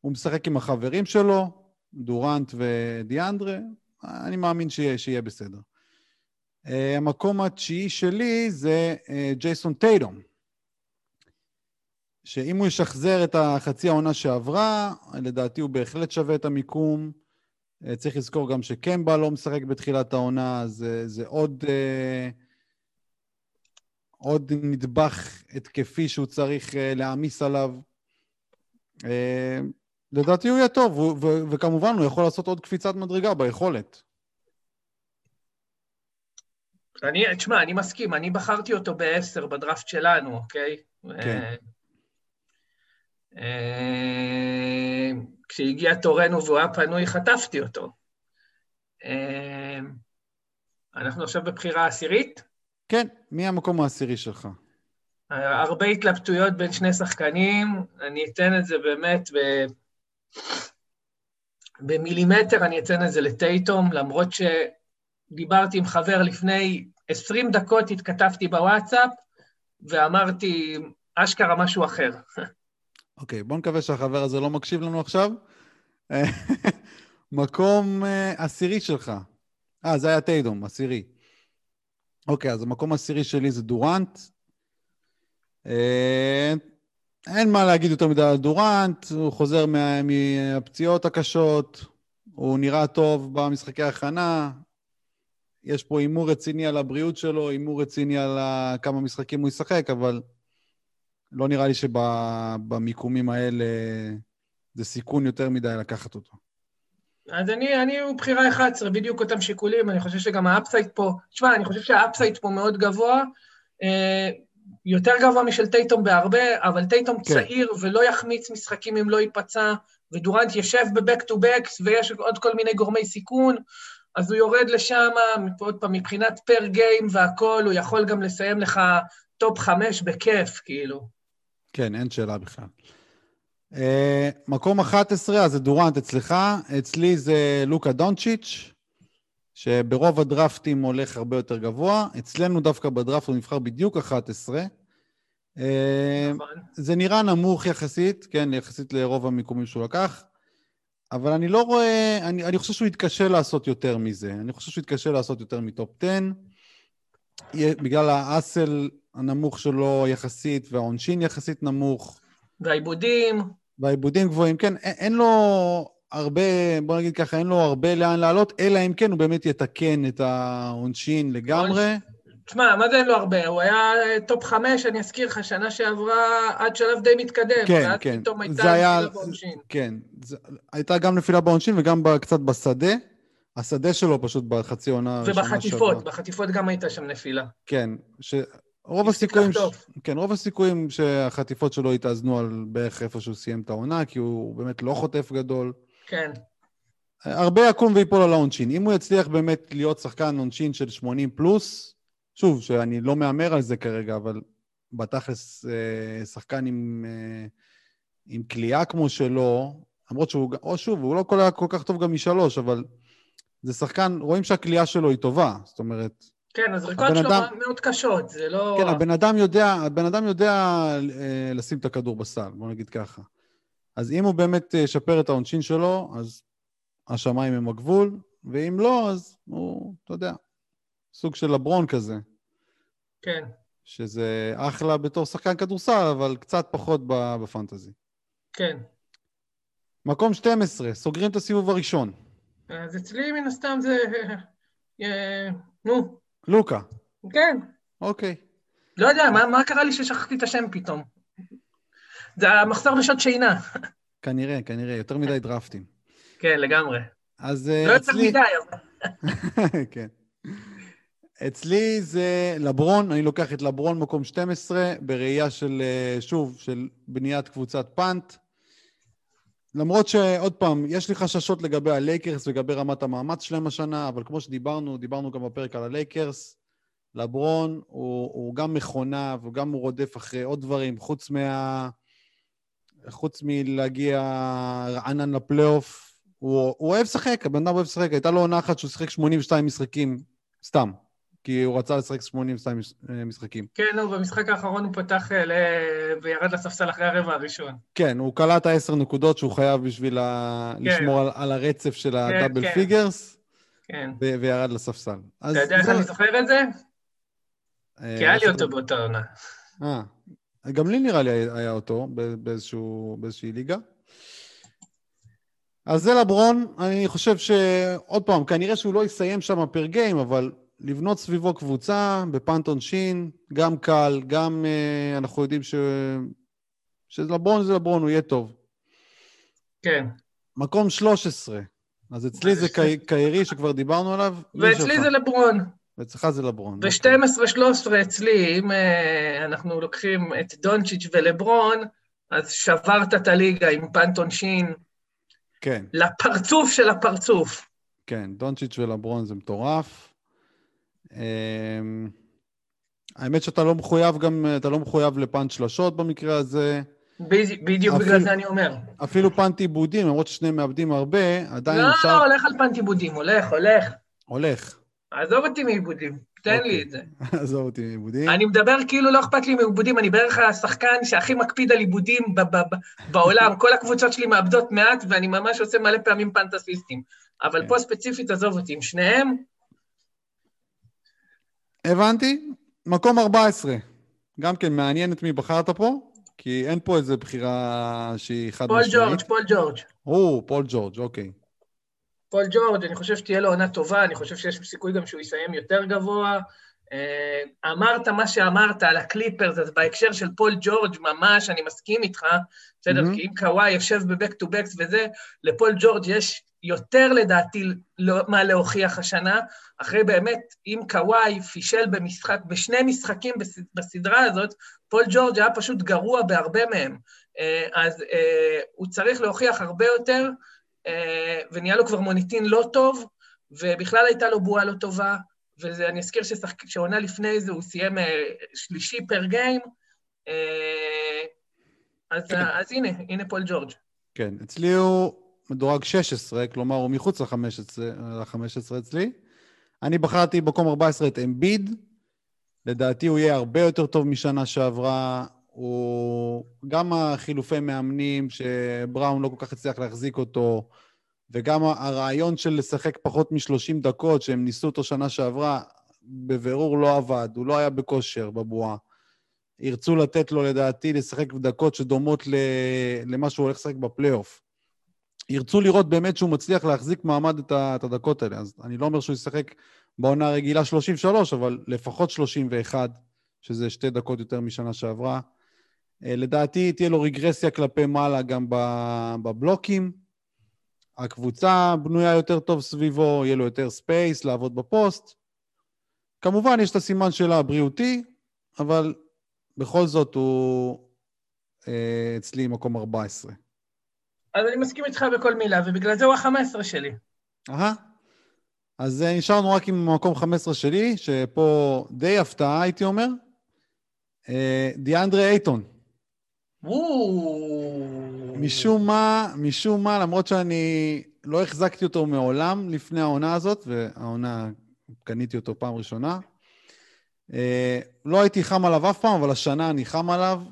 הוא משחק עם החברים שלו, דורנט ודיאנדרה, אני מאמין שיהיה, שיהיה בסדר. אה, המקום התשיעי שלי זה אה, ג'ייסון טיידום, שאם הוא ישחזר את החצי העונה שעברה, לדעתי הוא בהחלט שווה את המיקום. אה, צריך לזכור גם שקמבה לא משחק בתחילת העונה, אז זה עוד, עוד נדבך התקפי שהוא צריך להעמיס עליו. לדעתי הוא יהיה טוב, וכמובן הוא יכול לעשות עוד קפיצת מדרגה ביכולת. אני, תשמע, אני מסכים, אני בחרתי אותו בעשר בדראפט שלנו, אוקיי? כן. אה, כשהגיע תורנו והוא היה פנוי, חטפתי אותו. אה, אנחנו עכשיו בבחירה עשירית? כן, מי המקום העשירי שלך? הרבה התלבטויות בין שני שחקנים, אני אתן את זה באמת ב... במילימטר, אני אתן את זה לטייטום, למרות שדיברתי עם חבר לפני 20 דקות, התכתבתי בוואטסאפ, ואמרתי, אשכרה משהו אחר. אוקיי, okay, בוא נקווה שהחבר הזה לא מקשיב לנו עכשיו. מקום uh, עשירי שלך. אה, זה היה טיידום, עשירי. אוקיי, אז המקום העשירי שלי זה דורנט. Uh, אין מה להגיד יותר מדי על דורנט, הוא חוזר מה, מהפציעות הקשות, הוא נראה טוב במשחקי הכנה, יש פה הימור רציני על הבריאות שלו, הימור רציני על כמה משחקים הוא ישחק, אבל לא נראה לי שבמיקומים האלה זה סיכון יותר מדי לקחת אותו. אז אני, אני הוא בחירה 11, בדיוק אותם שיקולים, אני חושב שגם ה upside פה, תשמע, אני חושב שה upside פה מאוד גבוה, אה, יותר גבוה משל טייטום בהרבה, אבל טייטום כן. צעיר ולא יחמיץ משחקים אם לא ייפצע, ודורנט יושב ב back to backs ויש עוד כל מיני גורמי סיכון, אז הוא יורד לשם, עוד פעם, מבחינת per game והכול, הוא יכול גם לסיים לך top חמש בכיף, כאילו. כן, אין שאלה בכלל. אה, מקום 11, אז זה דורנט אצלך, אצלי זה לוקה דונצ'יץ', שברוב הדרפטים הולך הרבה יותר גבוה. אצלנו דווקא בדרפט הוא נבחר בדיוק 11. אה, נכון. זה נראה נמוך יחסית, כן, יחסית לרוב המיקומים שהוא לקח. אבל אני לא רואה, אני, אני חושב שהוא יתקשה לעשות יותר מזה. אני חושב שהוא יתקשה לעשות יותר מ top 10, בגלל ה steal הנמוך שלו יחסית, והעונשין יחסית נמוך. והאיבודים. והאיבודים גבוהים, כן, אין, אין לו הרבה, בוא נגיד ככה, אין לו הרבה לאן לעלות, אלא אם כן הוא באמת יתקן את העונשין לגמרי. תשמע, מה זה אין לו הרבה? הוא היה top חמש, אני אזכיר לך, שנה שעברה עד שלב די מתקדם. כן, ואז כן. פתאום הייתה נפילה בעונשין. כן, זה, הייתה גם נפילה בעונשין וגם קצת בשדה. השדה שלו פשוט בחצי עונה. ובחטיפות, בחטיפות גם הייתה שם נפילה. כן, ש... רוב הסיכויים, ש... כן, רוב הסיכויים שהחטיפות שלו יתאזנו על בערך איפה שהוא סיים את העונה, כי הוא באמת לא חוטף גדול. כן. הרבה יקום ויפול על העונשין. אם הוא יצליח באמת להיות שחקן עונשין של 80 פלוס, שוב, שאני לא מהמר על זה כרגע, אבל בתכלס אה, שחקן עם, אה, עם כליאה כמו שלו, למרות שהוא, או שוב, הוא לא כל, כל כך טוב גם משלוש, אבל זה שחקן, רואים שהכליאה שלו היא טובה, זאת אומרת... כן, הזריקות שלו אדם, מאוד קשות, זה לא... כן, הבן אדם יודע, הבן אדם יודע אה, לשים את הכדור בסל, בוא נגיד ככה. אז אם הוא באמת ישפר את העונשין שלו, אז השמיים הם הגבול, ואם לא, אז הוא, אתה יודע, סוג של לברון כזה. כן. שזה אחלה בתור שחקן כדורסל, אבל קצת פחות בפנטזי. כן. מקום 12, סוגרים את הסיבוב הראשון. אז אצלי מן הסתם זה... אה, נו. לוקה. כן. אוקיי. לא יודע, מה, מה קרה לי ששכחתי את השם פתאום? זה המחסור בשעות שינה. כנראה, כנראה, יותר מדי דרפטים. כן, לגמרי. אז אה, לא אצלי... יותר מדי, אבל... כן. אצלי זה לברון, אני לוקח את לברון מקום 12, בראייה של, אה, שוב, של בניית קבוצת punt. למרות שעוד פעם, יש לי חששות לגבי הלייקרס, לגבי רמת המאמץ שלהם השנה, אבל כמו שדיברנו, דיברנו גם בפרק על הלייקרס, לברון הוא, הוא גם מכונה וגם הוא רודף אחרי עוד דברים, חוץ מה... חוץ מלהגיע רענן לפלייאוף, הוא, הוא אוהב לשחק, הבן אדם אוהב לשחק. הייתה לו עונה אחת שהוא שיחק 82 משחקים, סתם, כי הוא רצה לשחק 82 אה, משחקים. כן, נו, במשחק האחרון הוא פתח אה, ל... וירד לספסל אחרי הרבע הראשון. כן, הוא קלע העשר נקודות שהוא חייב בשביל ה... כן. לשמור על, על הרצף של ה double כן, כן. figures. כן. ו- וירד לספסל. אתה יודע איך זה- אני זוכר את זה? אה, כי היה לי אותו באותה עונה. אה, גם לי נראה לי היה אותו באיזשהו, באיזושהי ליגה. אז זה לברון, אני חושב שעוד פעם, כנראה שהוא לא יסיים שם פר גיים, אבל לבנות סביבו קבוצה בפאנט עונשין, גם קל, גם אה, אנחנו יודעים ש... שלברון זה לברון, הוא יהיה טוב. כן. מקום 13, אז אצלי זה קי- קיירי שכבר דיברנו עליו. ואצלי? זה לברון. ואצלך זה לברון. אוקיי. ו-12-13 אצלי, אם אה, אנחנו לוקחים את דונצ'יץ' ולברון, אז שברת את הליגה עם פנטון שין, כן, לפרצוף של הפרצוף. כן, דונצ'יץ' ולברון זה מטורף. אמ, האמת שאתה לא מחויב גם, אתה לא מחויב לפאנט שלשות במקרה הזה. בדיוק אפילו- בגלל זה אני אומר. אפילו פאנט עיבודים, למרות ששניהם מאבדים הרבה, עדיין לא, אפשר... לא, הולך על punt איבודים, הולך, הולך. הולך. עזוב אותי מאיבודים, תן אוקיי. לי את זה. עזוב אותי מאיבודים. אני מדבר כאילו לא אכפת לי מאיבודים, אני בערך השחקן שהכי מקפיד על איבודים ב- ב- ב- בעולם. כל הקבוצות שלי מאבדות מעט, ואני ממש עושה מלא פעמים punt אסיסטים. אבל כן. פה ספציפית, עזוב אותי, עם שניהם, הבנתי. מקום 14. גם כן מעניין את מי בחרת פה, כי אין פה איזה בחירה שהיא חד פול משמעית. ג'ורג', פול ג'ורג'. או, פול ג'ורג', אוקיי. פול ג'ורג', אני חושב שתהיה לו עונה טובה, אני חושב שיש סיכוי גם שהוא יסיים יותר גבוה. אה, אמרת מה שאמרת על הקליפרס, אז בהקשר של פול ג'ורג', ממש, אני מסכים איתך, בסדר? מהמם. כי אם קוואי יושב ב back to backs וזה, לפול ג'ורג' יש יותר לדעתי לא- מה להוכיח השנה, אחרי באמת, אם קוואי פישל במשחק, בשני משחקים בס- בסדרה הזאת, פול ג'ורג' היה פשוט גרוע בהרבה מהם. אה, אז אה, הוא צריך להוכיח הרבה יותר, אה, ונהיה לו כבר מוניטין לא טוב, ובכלל הייתה לו בועה לא טובה, ואני אזכיר שעונה לפני זה הוא סיים שלישי פר גיים, אז. אז הנה, הנה פול ג'ורג'. כן, אצלי הוא מדורג 16, כלומר הוא מחוץ ל-15 ל-15 אצלי. אני בחרתי במקום 14 את אמביד. לדעתי הוא יהיה הרבה יותר טוב משנה שעברה. הוא... גם החילופי מאמנים, שבראון לא כל כך הצליח להחזיק אותו, וגם הרעיון של לשחק פחות מ-30 דקות, שהם ניסו אותו שנה שעברה, בבירור לא עבד, הוא לא היה בכושר בבועה. ירצו לתת לו, לדעתי, לשחק דקות שדומות. למה שהוא הולך לשחק בפלייאוף. ירצו לראות באמת שהוא מצליח להחזיק מעמד את, הדקות האלה. אז אני לא אומר שהוא ישחק בעונה הרגילה 33, אבל לפחות 31, שזה שתי דקות יותר משנה שעברה. אה, לדעתי תהיה לו רגרסיה כלפי מעלה גם בבלוקים. הקבוצה בנויה יותר טוב סביבו, יהיה לו יותר space לעבוד בפוסט. כמובן, יש את הסימן שאלה הבריאותי, אבל בכל זאת הוא אה, אצלי מקום 14. אז אני מסכים איתך בכל מילה, ובגלל זה הוא ה-15 שלי. אהה. אז אה, נשארנו רק עם מקום 15 שלי, שפה די הפתעה, הייתי אומר. אה, דיאנדרה אייטון. משום מה, משום מה, למרות שאני לא החזקתי אותו מעולם לפני העונה הזאת, והעונה, קניתי אותו פעם ראשונה. אה, לא הייתי חם עליו אף פעם, אבל השנה אני חם עליו.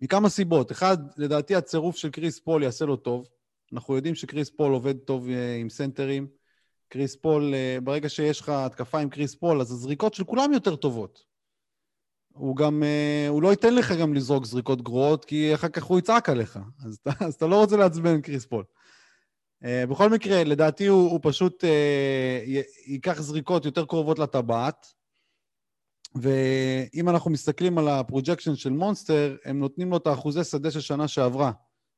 מכמה סיבות. אחד, לדעתי הצירוף של קריס פול יעשה לו טוב. אנחנו יודעים שקריס פול עובד טוב אה, עם סנטרים. קריס פול, אה, ברגע שיש לך התקפה עם קריס פול, אז הזריקות של כולם יותר טובות. הוא גם, אה, הוא לא ייתן לך גם לזרוק זריקות גרועות, כי אחר כך הוא יצעק עליך. אז אז אתה לא רוצה לעצבן קריס פול. בכל מקרה, לדעתי הוא, הוא פשוט ייקח זריקות יותר קרובות לטבעת, ואם אנחנו מסתכלים על ה projection של מונסטר, הם נותנים לו את האחוזי שדה של שנה שעברה,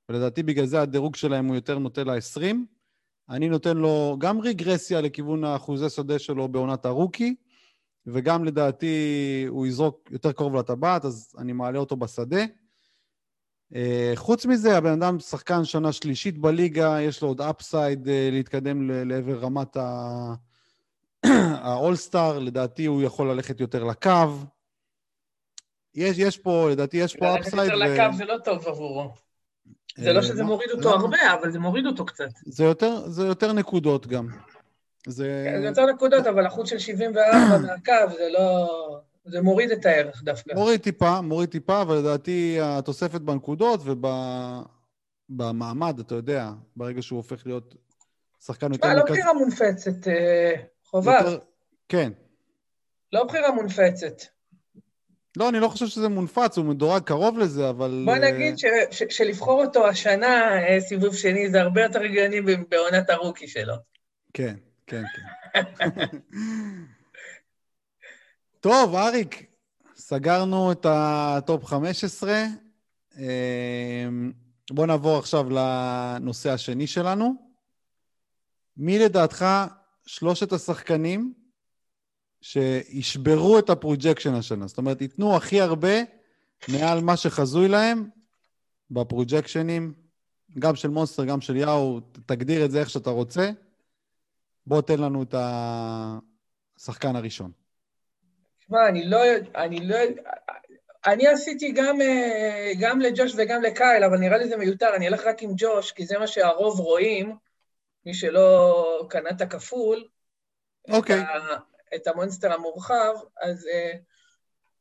ולדעתי בגלל זה הדירוג שלהם הוא יותר נוטה ל-20. אני נותן לו גם רגרסיה לכיוון האחוזי שדה שלו בעונת ה rookie, וגם לדעתי הוא יזרוק יותר קרוב לטבעת, אז אני מעלה אותו בשדה. אה, חוץ מזה, הבן אדם שחקן שנה שלישית בליגה, יש לו עוד upside אה, להתקדם לעבר רמת ה- האולסטאר, לדעתי הוא יכול ללכת יותר לקו. יש, יש פה, לדעתי יש פה ללכת אפסייד. יותר לקו זה לא טוב עבורו. זה לא שזה מוריד אותו למה? הרבה, אבל זה מוריד אותו קצת. זה יותר, זה יותר נקודות גם. זה... זה יותר נקודות, אבל אחוז של 74 מהקו זה לא... זה מוריד את הערך דווקא. מוריד טיפה, מוריד טיפה, אבל לדעתי התוספת בנקודות ובמעמד, אתה יודע, ברגע שהוא הופך להיות שחקן יותר... מה, לא בחירה מונפצת, אה, חובב. יותר- כן. לא בחירה מונפצת. לא, אני לא חושב שזה מונפץ, הוא מדורג קרוב לזה, אבל... בוא אה, נגיד ש- ש- שלבחור אותו השנה, אה, סיבוב שני, זה הרבה יותר הגיוני מבעונת ה rookie שלו. כן, כן, כן. טוב, אריק, סגרנו את ה top 15. אמ, בוא נעבור עכשיו לנושא השני שלנו. מי לדעתך שלושת השחקנים שישברו את ה projection השנה? זאת אומרת, ייתנו הכי הרבה מעל מה שחזוי להם בפרוג'קשנים, גם של מונסטר, גם של יאהו, תגדיר את זה איך שאתה רוצה. בוא תן לנו את השחקן הראשון. שמע, אני לא... אני לא... אני עשיתי גם, אה, גם לג'וש וגם לקייל, אבל נראה לי זה מיותר, אני אלך רק עם ג'וש, כי זה מה שהרוב רואים, מי שלא קנה את הכפול, אוקיי. את, ה, את המונסטר המורחב, אז uh,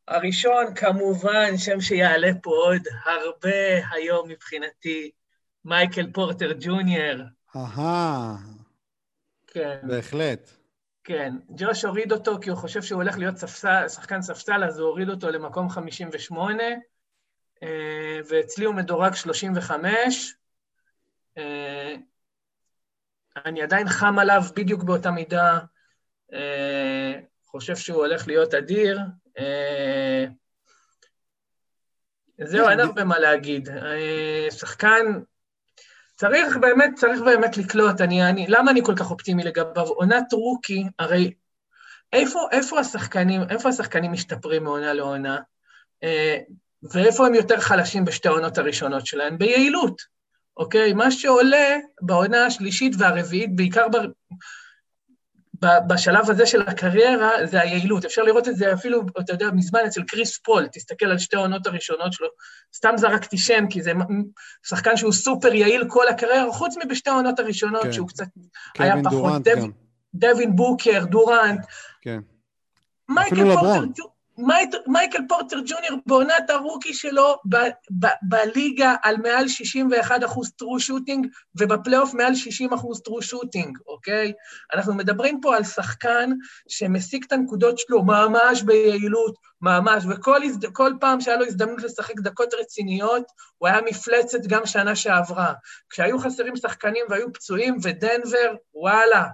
הראשון, כמובן, שם שיעלה פה עוד הרבה היום מבחינתי, מייקל פורטר ג'וניור. אהה, כן, בהחלט. כן. ג'וש הוריד אותו כי הוא חושב שהוא הולך להיות ספסל, שחקן ספסל, אז הוא הוריד אותו למקום 58, אה, ואצלי הוא מדורג 35. אני עדיין חם עליו בדיוק באותה מידה, אה, חושב שהוא הולך להיות אדיר. אה, זהו, אין הרבה מה להגיד. אה, שחקן, צריך באמת, צריך באמת לקלוט. אני, אני, למה אני כל כך אופטימי לגביו? עונת רוקי, הרי איפה, איפה השחקנים, איפה השחקנים משתפרים מעונה לעונה? אה, ואיפה הם יותר חלשים בשתי העונות הראשונות שלהם? ביעילות, אוקיי? מה שעולה בעונה השלישית והרביעית, בעיקר ב, ב, בשלב הזה של הקריירה, זה היעילות. אפשר לראות את זה אפילו, אתה יודע, מזמן אצל קריס פול, תסתכל על שתי העונות הראשונות שלו. סתם זרקתי שם, כי זה שחקן שהוא סופר יעיל כל הקריירה, חוץ מבשתי העונות הראשונות, כן. שהוא קצת היה פחות. דורנט דב- גם, דווין בוקר, דורנט, כן. מייקל פורטר, מייקל פורטר ג'וניור בעונת ה rookie שלו בליגה על מעל 61 אחוז true shooting, ובפלייאוף מעל 60 אחוז true shooting, אוקיי? אנחנו מדברים פה על שחקן שמשיג את הנקודות שלו ממש ביעילות, ממש, וכל הזד... פעם שהיה לו הזדמנות לשחק דקות רציניות, הוא היה מפלצת גם שנה שעברה. כשהיו חסרים שחקנים והיו פצועים, ודנבר, וואלה,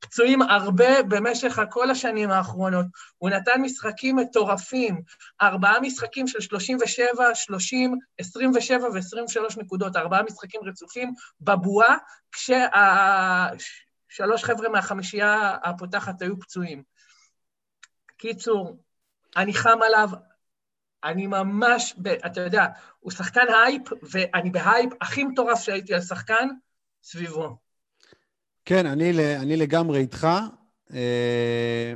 פצועים הרבה במשך כל השנים האחרונות. הוא נתן משחקים מטורפים, ארבעה משחקים של 37, 30, 27 ו-23 נקודות, ארבעה משחקים רצופים בבועה, כששלוש חבר'ה מהחמישייה הפותחת היו פצועים. קיצור, אני חם עליו, אני ממש, ב, אתה יודע, הוא שחקן הייפ, ואני בהייפ הכי מטורף שהייתי על שחקן סביבו. כן, אני, אני לגמרי איתך. אה,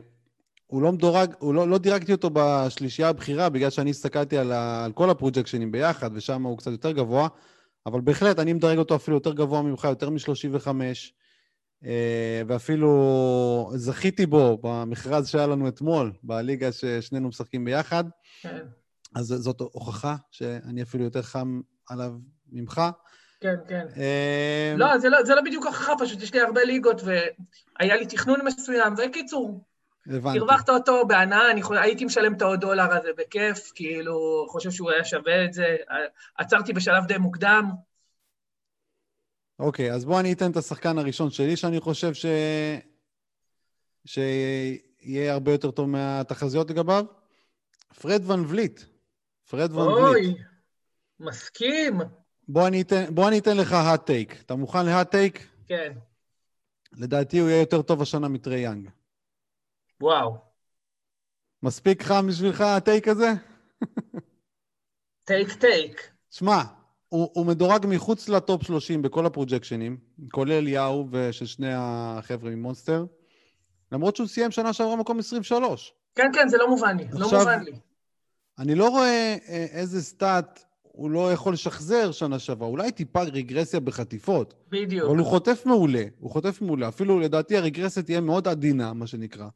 הוא לא מדורג, הוא לא, לא דירגתי אותו בשלישייה הבכירה, בגלל שאני הסתכלתי על, ה, על כל ה projection ים ביחד, ושם הוא קצת יותר גבוה, אבל בהחלט, אני מדרג אותו אפילו יותר גבוה ממך, יותר מ-35, אה, ואפילו זכיתי בו במכרז שהיה לנו אתמול, בליגה ששנינו משחקים ביחד, כן, אז זאת הוכחה שאני אפילו יותר חם עליו ממך. כן, כן. אה, לא, זה לא, זה לא בדיוק הוכחה, פשוט יש לי הרבה ליגות והיה לי תכנון מסוים, וקיצור, הבנתי. הרווחת אותו בהנאה, אני הייתי משלם את העוד דולר הזה בכיף, כאילו, חושב שהוא היה שווה את זה. עצרתי בשלב די מוקדם, אוקיי, אז בוא אני אתן את השחקן הראשון שלי, שאני חושב ש... שיהיה הרבה יותר טוב מהתחזיות לגביו. פרד ון וליט. פרד ון וליט. אוי, מסכים. בוא אני אתן, בוא אני אתן לך hot take. אתה מוכן ל-hot take? כן, לדעתי הוא יהיה יותר טוב השנה מטרי יאנג. וואו. מספיק חם בשבילך הטייק הזה? take take. שמע, הוא, הוא מדורג מחוץ ל top 30 בכל ה projection ים, כולל יאהו ושל שני החבר'ה ממונסטר, למרות שהוא סיים שנה שעברה מקום 23. כן, כן, זה לא מובן לי, לא עכשיו- מובן לי. אני לא רואה אה, איזה stat הוא לא יכול לשחזר שנה שעברה, אולי טיפה רגרסיה בחטיפות, בדיוק. אבל הוא חוטף מעולה, הוא חוטף מעולה. אפילו לדעתי הרגרסיה תהיה מאוד עדינה, מה שנקרא.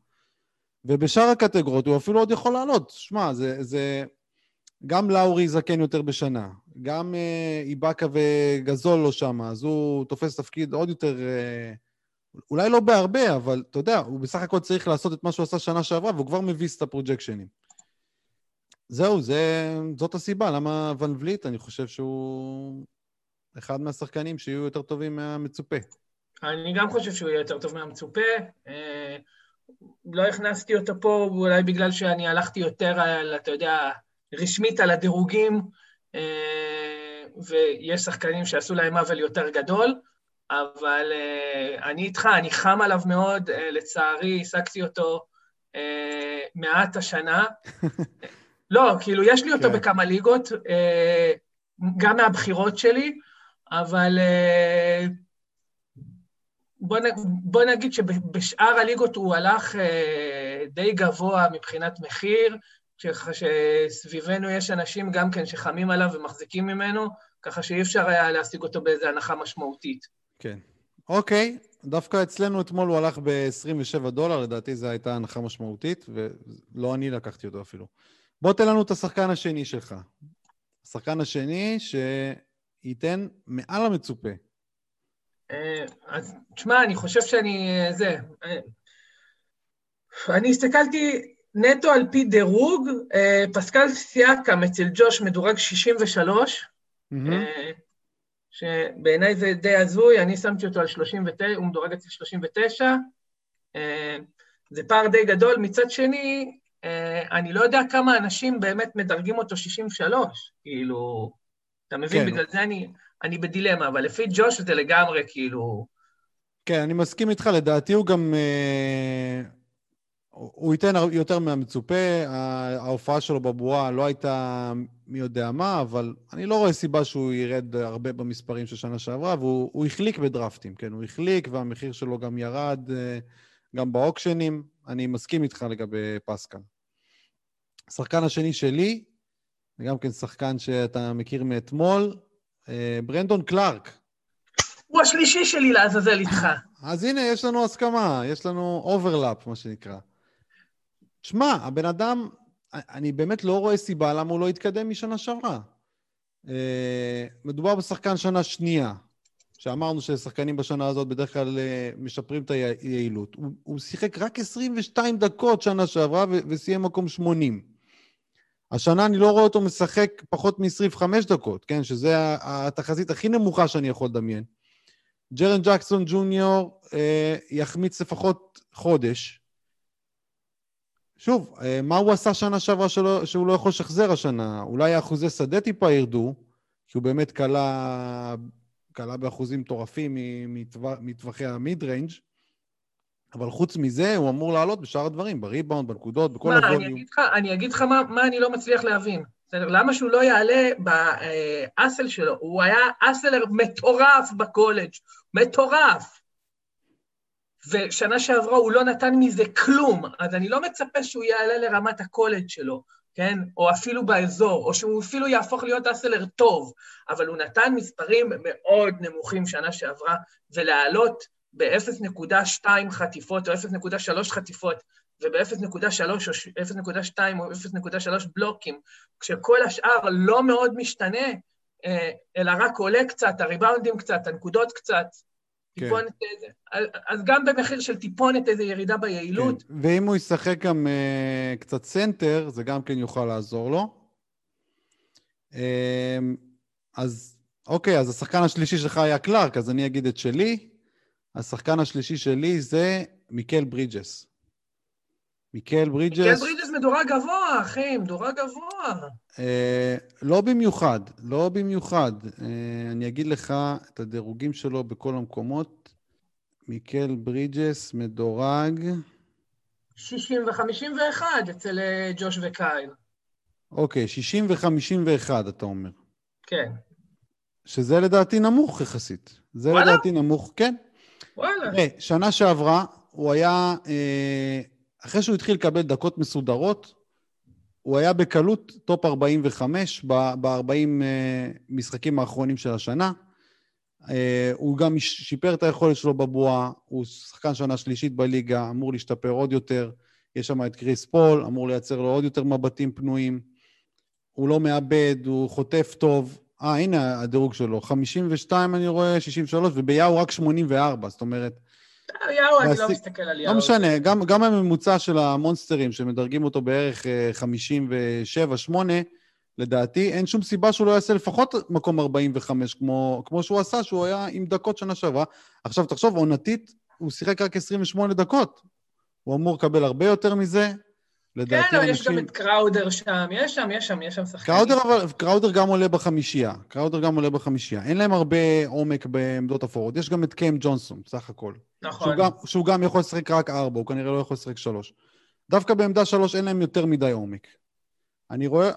ובשאר הקטגוריות הוא אפילו עוד יכול לעלות. שמע, זה, זה... גם לאורי זקן יותר בשנה, גם אה, איבאקה וגזול לא שמה, אז הוא תופס תפקיד עוד יותר, אה, אולי לא בהרבה, אבל אתה יודע, הוא בסך הכל צריך לעשות את מה שהוא עשה שנה שעברה, והוא כבר מביס את הפרוג'קשנים. זהו, זה, זאת הסיבה, למה ון וליט, אני חושב שהוא אחד מהשחקנים שיהיו יותר טובים מהמצופה. אני גם חושב שהוא יהיה יותר טוב מהמצופה. אה, לא הכנסתי אותו פה, אולי בגלל שאני הלכתי יותר על, אתה יודע, רשמית על הדירוגים, אה, ויש שחקנים שעשו להם עוול יותר גדול, אבל אה, אני איתך, אני חם עליו מאוד, לצערי, העסקתי אותו מעט השנה. לא, כאילו, יש לי אותו כן. בכמה ליגות, גם מהבחירות שלי, אבל בוא, נ, בוא נגיד שבשאר הליגות הוא הלך אה, די גבוה מבחינת מחיר, שסביבנו יש אנשים גם כן שחמים עליו ומחזיקים ממנו, ככה שאי אפשר היה להשיג אותו באיזו הנחה משמעותית. כן. אוקיי, דווקא אצלנו אתמול הוא הלך ב-27 דולר, לדעתי זו הייתה הנחה משמעותית, ולא אני לקחתי אותו אפילו. בוא תן לנו את השחקן השני שלך. השחקן השני שייתן מעל המצופה. אה, אז תשמע, אני חושב שאני... אה, זה... אה, אני הסתכלתי נטו על פי דירוג, פסקל סיאקם אצל ג'וש מדורג 63, mm-hmm. שבעיניי זה די הזוי, אני שמתי אותו על 39, הוא מדורג אצל 39. זה פער די גדול. מצד שני, אני לא יודע כמה אנשים באמת מדרגים אותו 63, כאילו, אתה מבין? כן. בגלל זה אני... אני בדילמה, אבל לפי ג'וש זה לגמרי כאילו... כן, אני מסכים איתך, לדעתי הוא גם... אה, הוא ייתן יותר מהמצופה, ההופעה שלו בבועה לא הייתה מי יודע מה, אבל אני לא רואה סיבה שהוא ירד הרבה במספרים של שנה שעברה, והוא החליק בדרפטים, כן? הוא החליק והמחיר שלו גם ירד אה, גם ב auction ים. אני מסכים איתך לגבי פסקל. השחקן השני שלי, וגם כן שחקן שאתה מכיר מאתמול, אה, ברנדון קלארק. הוא השלישי שלי לעזאזל איתך. אז הנה, יש לנו הסכמה, יש לנו overlap, מה שנקרא. שמע, הבן אדם, אני באמת לא רואה סיבה למה הוא לא יתקדם משנה שעברה. אה, מדובר בשחקן שנה שנייה, שאמרנו ששחקנים בשנה הזאת בדרך כלל אה, משפרים את היעילות. הוא, הוא שיחק רק 22 דקות שנה שעברה וסיים מקום 80. השנה אני לא רואה אותו משחק פחות מ-25 דקות, כן? שזה התחזית הכי נמוכה שאני יכול לדמיין. ג'רן ג'קסון ג'וניור אה, יחמיץ לפחות חודש. שוב, אה, מה הוא עשה שנה שעברה שלא, שהוא לא יכול לשחזר השנה? אולי האחוזי שדה טיפה ירדו, כי הוא באמת קלה, קלה באחוזים מטורפים מטווחי ה mid range, אבל חוץ מזה, הוא אמור לעלות בשאר הדברים, בריבאונד, בנקודות, בכל ה volume. אני אגיד לך, אני אגיד לך מה, מה אני לא מצליח להבין. למה שהוא לא יעלה ב hustle שלו? הוא היה hustler מטורף בקולג', מטורף. ושנה שעברה הוא לא נתן מזה כלום, אז אני לא מצפה שהוא יעלה לרמת הקולג' שלו, כן? או אפילו באזור, או שהוא אפילו יהפוך להיות אסלר טוב, אבל הוא נתן מספרים מאוד נמוכים שנה שעברה, ולעלות ב-0.2 חטיפות או 0.3 חטיפות וב-0.3 או 0.2 או 0.3 בלוקים, כשכל השאר לא מאוד משתנה, אה, אלא רק עולה קצת, הריבאונדים קצת, הנקודות קצת, כן. טיפונת איזה, אז גם במחיר של טיפונת איזה ירידה ביעילות. כן. ואם הוא ישחק גם אה, קצת סנטר, זה גם כן יוכל לעזור לו. אה, אז אוקיי, אז השחקן השלישי שלך היה קלארק, אז אני אגיד את שלי. השחקן השלישי שלי זה מיקל ברידג'ס. מיקל ברידג'ס... מיקל ברידג'ס מדורג גבוה, אחי, מדורג גבוה. אה, לא במיוחד, לא במיוחד. אה, אני אגיד לך את הדירוגים שלו בכל המקומות. מיקל ברידג'ס מדורג... 60 ו-51 אצל אה, ג'וש וקייל. אוקיי, 60 ו-51, אתה אומר. כן. שזה לדעתי נמוך יחסית. זה וואלה? לדעתי נמוך, כן. וואלה. שנה שעברה, הוא היה, אה, אחרי שהוא התחיל לקבל דקות מסודרות, הוא היה בקלות top 45 ב-40 אה, משחקים האחרונים של השנה. אה, הוא גם שיפר את היכולת שלו בבועה, הוא שחקן שנה שלישית בליגה, אמור להשתפר עוד יותר. יש שם את קריס פול, אמור לייצר לו עוד יותר מבטים פנויים. הוא לא מאבד, הוא חוטף טוב. אה, הנה הדירוג שלו, 52 אני רואה, 63, וביהו רק 84, זאת אומרת, יאו, אני לא מסתכל על יאו. לא משנה, גם, גם הממוצע של המונסטרים, שמדרגים אותו בערך 57-8, לדעתי, אין שום סיבה שהוא לא יעשה לפחות מקום 45, כמו, כמו שהוא עשה, שהוא היה עם דקות שנה שעברה. עכשיו, תחשוב, עונתית, הוא שיחק רק 28 דקות. הוא אמור לקבל הרבה יותר מזה. לדעתי, כן, אבל יש אנשים... גם את קראודר שם, יש שם, יש שם, יש שם שחקנים. קראודר, אבל, קראודר גם עולה בחמישייה. קראודר גם עולה בחמישייה. אין להם הרבה עומק בעמדות הפורוד. יש גם את קיים ג'ונסון, בסך הכל. נכון. שהוא גם, שהוא גם יכול לשחק רק ארבע, הוא כנראה לא יכול לשחק שלוש. דווקא בעמדה שלוש אין להם יותר מדי עומק. אני רואה,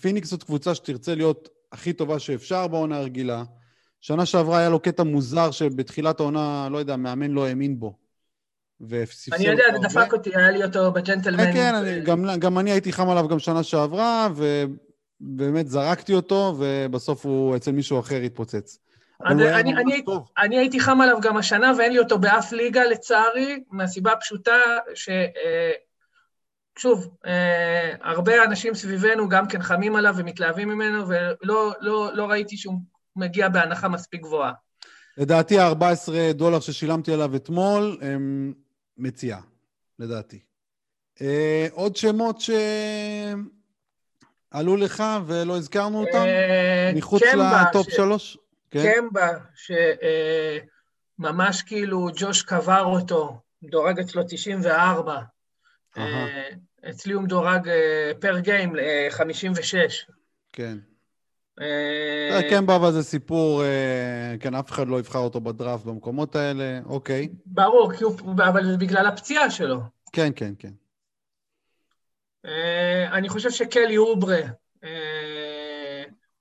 פיניקס זאת קבוצה שתרצה להיות הכי טובה שאפשר בעונה הרגילה. שנה שעברה היה לו קטע מוזר שבתחילת העונה, לא יודע, מאמן לא האמין בו. וספסל אני יודע, זה. דפק אותי, היה לי אותו בג'נטלמן. כן, כן, אני, גם, גם אני הייתי חם עליו גם שנה שעברה, ובאמת זרקתי אותו, ובסוף הוא אצל מישהו אחר התפוצץ. אני הייתי חם עליו גם השנה, ואין לי אותו באף ליגה, לצערי, מהסיבה הפשוטה ש... אה, שוב, אה, הרבה אנשים סביבנו גם כן חמים עליו ומתלהבים ממנו, ולא לא, לא ראיתי שהוא מגיע בהנחה מספיק גבוהה. לדעתי ה-14 דולר ששילמתי עליו אתמול הם מציאה, לדעתי. אה, עוד שמות שעלו לך ולא הזכרנו אותם? אה, מחוץ קמבה, לטופ ש- שלוש? כן. קמבה, שממש כאילו ג'וש קבר אותו, מדורג אצלו 94. אהה. אה, אצלי הוא מדורג אה, פר גיים אה, 56. כן. אה, אה, קמבה אבל זה סיפור, אה, כן, אף אחד לא יבחר אותו בדראפט במקומות האלה, אוקיי. ברור, אבל זה בגלל הפציעה שלו. כן, כן, כן. אני חושב שקלי אוברה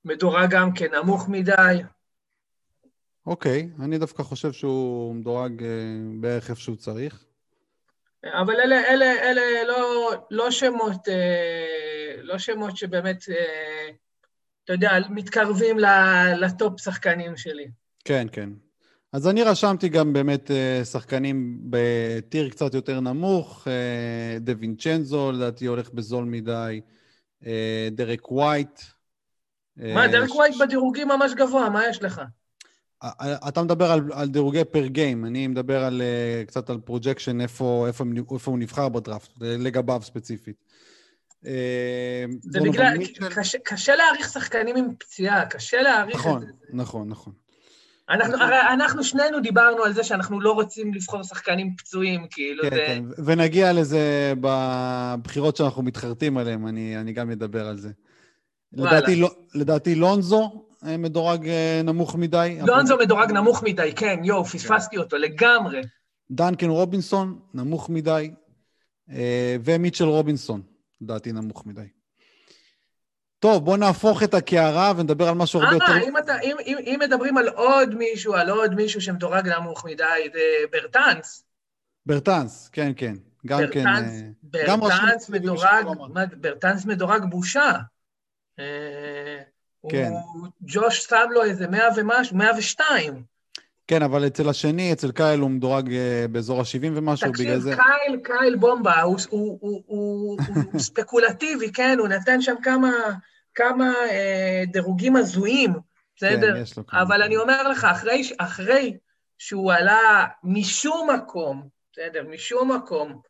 מדורג גם כן נמוך מדי. אוקיי, אני דווקא חושב שהוא מדורג בערך איפה שהוא צריך. אבל אלה, אלה, אלה לא, לא שמות, לא שמות שבאמת, אתה יודע, מתקרבים לטופ שחקנים שלי. כן, כן. אז אני רשמתי גם באמת אה, שחקנים בטיר קצת יותר נמוך, אה, דה וינצ'נזו, לדעתי הולך בזול מדי, אה, דרק ווייט. מה, דרק ווייט בדירוגים ממש גבוה, מה יש לך? אתה מדבר על, על דירוגי per game, אני מדבר על, קצת על projection, איפה, איפה, איפה הוא נבחר בדראפט, לגביו ספציפית. אה, זה בגלל, קשה, קשה להעריך שחקנים עם פציעה, קשה להעריך נכון, את זה. נכון, נכון. אנחנו, הרי אנחנו שנינו דיברנו על זה שאנחנו לא רוצים לבחור שחקנים פצועים, כאילו, כן, זה... כן, ונגיע לזה בבחירות שאנחנו מתחרטים עליהן, אני, אני גם אדבר על זה. לדעתי, לא, לדעתי לונזו אה, מדורג אה, נמוך מדי. לונזו מדורג נמוך מדי, כן, יואו, פספסתי אותו לגמרי. דנקן רובינסון, נמוך מדי. ומיטשל רובינסון, לדעתי נמוך מדי. טוב, בואו נהפוך את הקערה ונדבר על משהו הרבה יותר... אה, אם, אתה, אם, אם, אם מדברים על עוד מישהו, על עוד מישהו שמדורג נמוך מדי, זה ברטנס. ברטנס, כן, כן. גם כן... ברטנס, אה, גם ברטנס מדורג, ברטנס מדורג בושה. אה, כן. הוא, ג'וש שם לו איזה 100 ומשהו, 102. כן, אבל אצל השני, אצל קייל הוא מדורג אה, באזור ה-70 ומשהו, בגלל תקשיב, זה... קייל, קייל בומבה, הוא, הוא, הוא, הוא, הוא ספקולטיבי, כן? הוא נתן שם כמה, כמה אה, דירוגים הזויים, בסדר? כן, יש לו כמה. אבל אני אומר לך, אחרי, אחרי שהוא עלה משום מקום, בסדר, משום מקום,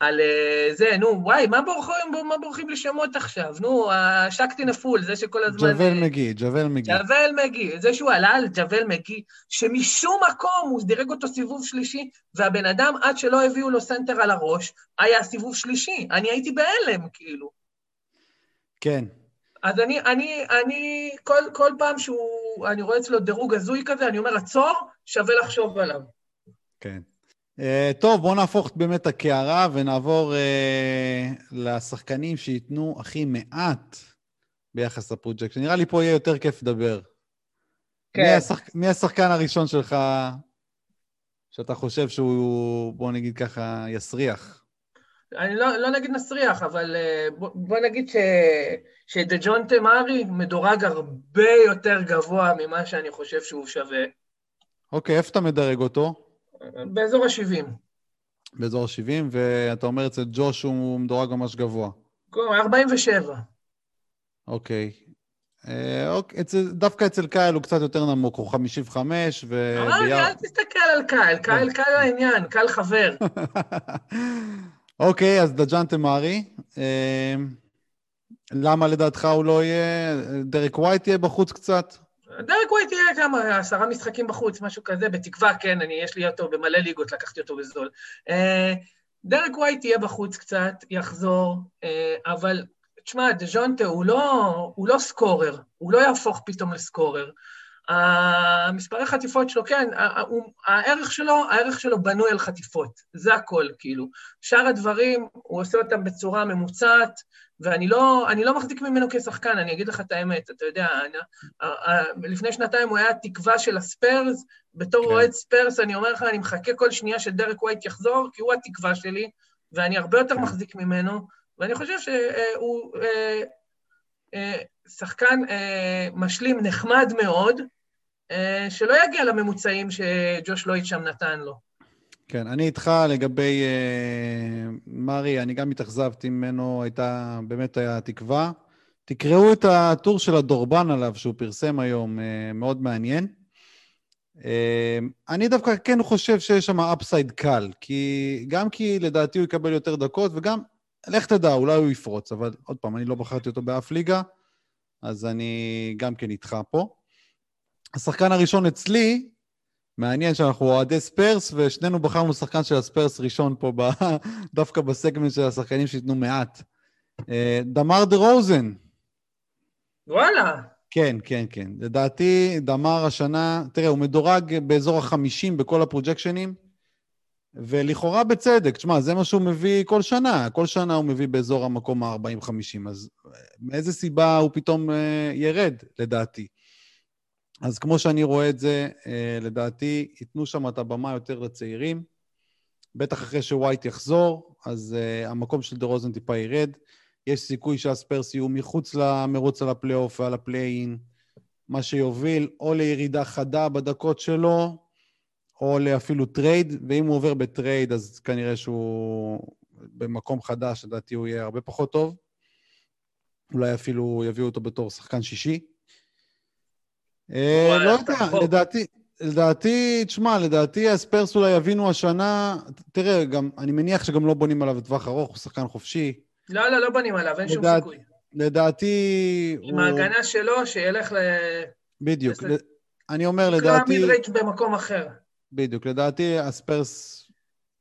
על אה, זה, נו, וואי, מה בורחים, מה בורחים לשמות עכשיו? נו, ה Shaqtin' a Fool, זה שכל הזמן... ג'וול אה, מגי, ג'וול מגי. ג'וול מגי, זה שהוא עלה על ג'וול מגי, שמשום מקום הוא דירג אותו סיבוב שלישי, והבן אדם, עד שלא הביאו לו סנטר על הראש, היה סיבוב שלישי. אני הייתי בהלם, כאילו. כן. אז אני, אני, אני, כל, כל פעם שהוא, אני רואה אצלו דירוג הזוי כזה, אני אומר, עצור, שווה לחשוב עליו. כן. Uh, טוב, בואו נהפוך באמת את הקערה ונעבור uh, לשחקנים שייתנו הכי מעט ביחס לפרוג'קט. נראה לי פה יהיה יותר כיף לדבר. כן. מי, השחק... מי השחקן הראשון שלך שאתה חושב שהוא, בוא נגיד ככה, יסריח? אני לא, לא נגיד נסריח, אבל אה, בוא, בוא נגיד ש, שדג'ון תמרי מדורג הרבה יותר גבוה ממה שאני חושב שהוא שווה, אוקיי, איפה אתה מדרג אותו? באזור ה-70. באזור ה-70, ואתה אומר אצל ג'וש הוא מדורג ממש גבוה. 47. אוקיי. אה, אוקיי, אצל, דוקיי אצל קייל הוא קצת יותר נמוך, הוא 55, ו... אמרתי, אל תסתכל על קייל, קייל קל העניין, קל חבר. אוקיי, אז דז'ונטה מארי. אה, למה לדעתך הוא לא יהיה? דרק ווייט יהיה בחוץ קצת? דרק ווייט יהיה כמה, עשרה משחקים בחוץ, משהו כזה, בתקווה, כן, אני, יש לי אותו במלא ליגות, לקחתי אותו בזול. אה, דרק ווייט יהיה בחוץ קצת, יחזור, אבל תשמע, דז'ונטה הוא לא, הוא לא scorer, הוא לא יהפוך פתאום ל scorer. המספרי חטיפות שלו, כן, הערך שלו, הערך שלו בנוי על חטיפות, זה הכל, כאילו. שאר הדברים, הוא עושה אותם בצורה ממוצעת, ואני לא, לא מחזיק ממנו כשחקן, אני אגיד לך את האמת, אתה יודע, אני, לפני שנתיים הוא היה התקווה של הספרס, בתור כן. אוהד ספרס, אני אומר לך, אני מחכה כל שנייה שדרק ווייט יחזור, כי הוא התקווה שלי, ואני הרבה יותר כן. מחזיק ממנו, ואני חושב שהוא אה, אה, שחקן אה, משלים נחמד מאוד, שלא יגיע לממוצעים שג'וש לויד שם נתן לו. כן, אני איתך לגבי uh, מרי, אני גם התאכזבתי ממנו, הייתה, באמת היה תקווה. תקראו את הטור של הדורבן עליו שהוא פרסם היום, uh, מאוד מעניין. Uh, אני דווקא כן חושב שיש שם אפסייד קל, כי גם כי לדעתי הוא יקבל יותר דקות, וגם לך תדע, אולי הוא יפרוץ, אבל עוד פעם, אני לא בחרתי אותו באף ליגה, אז אני גם כן איתך פה. השחקן הראשון אצלי, מעניין שאנחנו אוהדי ספרס, ושנינו בחרנו שחקן של הספרס ראשון פה, ב... דווקא בסגמנט של השחקנים שייתנו מעט. אה, דמר דה רוזן. וואלה. כן, כן, כן. לדעתי, דמר השנה, תראה, הוא מדורג באזור החמישים בכל הפרוג'קשנים. ולכאורה בצדק, תשמע, זה מה שהוא מביא כל שנה, כל שנה הוא מביא באזור המקום ה-40-50, אז מאיזה סיבה הוא פתאום אה, ירד, לדעתי? אז כמו שאני רואה את זה, אה, לדעתי, ייתנו שם את הבמה יותר לצעירים, בטח אחרי שווייט יחזור, אז אה, המקום של דה רוזן טיפה ירד. יש סיכוי שהספרס יהיו מחוץ למרוץ על הפלייאוף ועל ה play-in, מה שיוביל או לירידה חדה בדקות שלו, או לאפילו trade, ואם הוא עובר ב trade, אז כנראה שהוא במקום חדש, לדעתי הוא יהיה הרבה פחות טוב. אולי אפילו יביאו אותו בתור שחקן שישי. אה, לא יודע, לדעתי, לדעתי, תשמע, לדעתי הספרס אולי יבינו השנה, תראה, גם, אני מניח שגם לא בונים עליו לטווח ארוך, הוא שחקן חופשי. לא, לא, לא בונים עליו, אין שום סיכוי. לדעתי... עם ההגנה שלו, שילך ל... בדיוק. אני אומר, לדעתי... נקרא מידרייץ' במקום אחר. בדיוק. לדעתי הספרס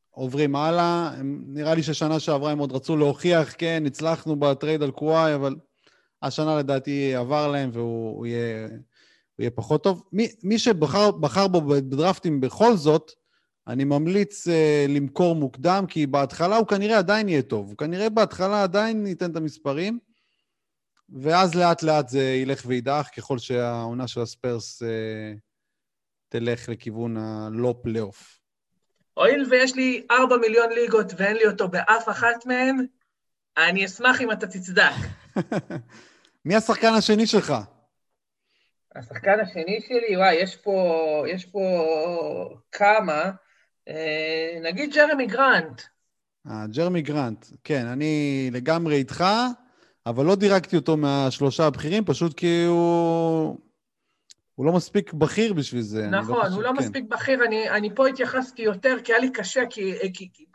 עוברים הלאה. הם, נראה לי ששנה שעברה הם עוד רצו להוכיח, כן, הצלחנו בטרייד על קוואי, אבל השנה לדעתי עבר להם והוא יהיה, הוא יהיה פחות טוב. מי, מי שבחר בו בדרפטים בכל זאת, אני ממליץ uh, למכור מוקדם, כי בהתחלה הוא כנראה עדיין יהיה טוב. הוא כנראה בהתחלה עדיין ייתן את המספרים, ואז לאט לאט זה ילך וידח, ככל שהעונה של הספרס uh, תלך לכיוון הלא פלייאוף. הואיל ויש לי ארבע מיליון ליגות ואין לי אותו באף אחת מהן, אני אשמח אם אתה תצדק. מי השחקן השני שלך? השחקן השני שלי, וואי, יש פה, יש פה כמה. אה, נגיד ג'רמי גרנט. אה, ג'רמי גרנט, כן, אני לגמרי איתך, אבל לא דירגתי אותו מהשלושה הבכירים, פשוט כי הוא הוא לא מספיק בכיר בשביל זה. לא נכון, לא הוא לא כן. מספיק בכיר. אני, אני פה התייחסתי יותר, כי היה לי קשה, כי, כי, כי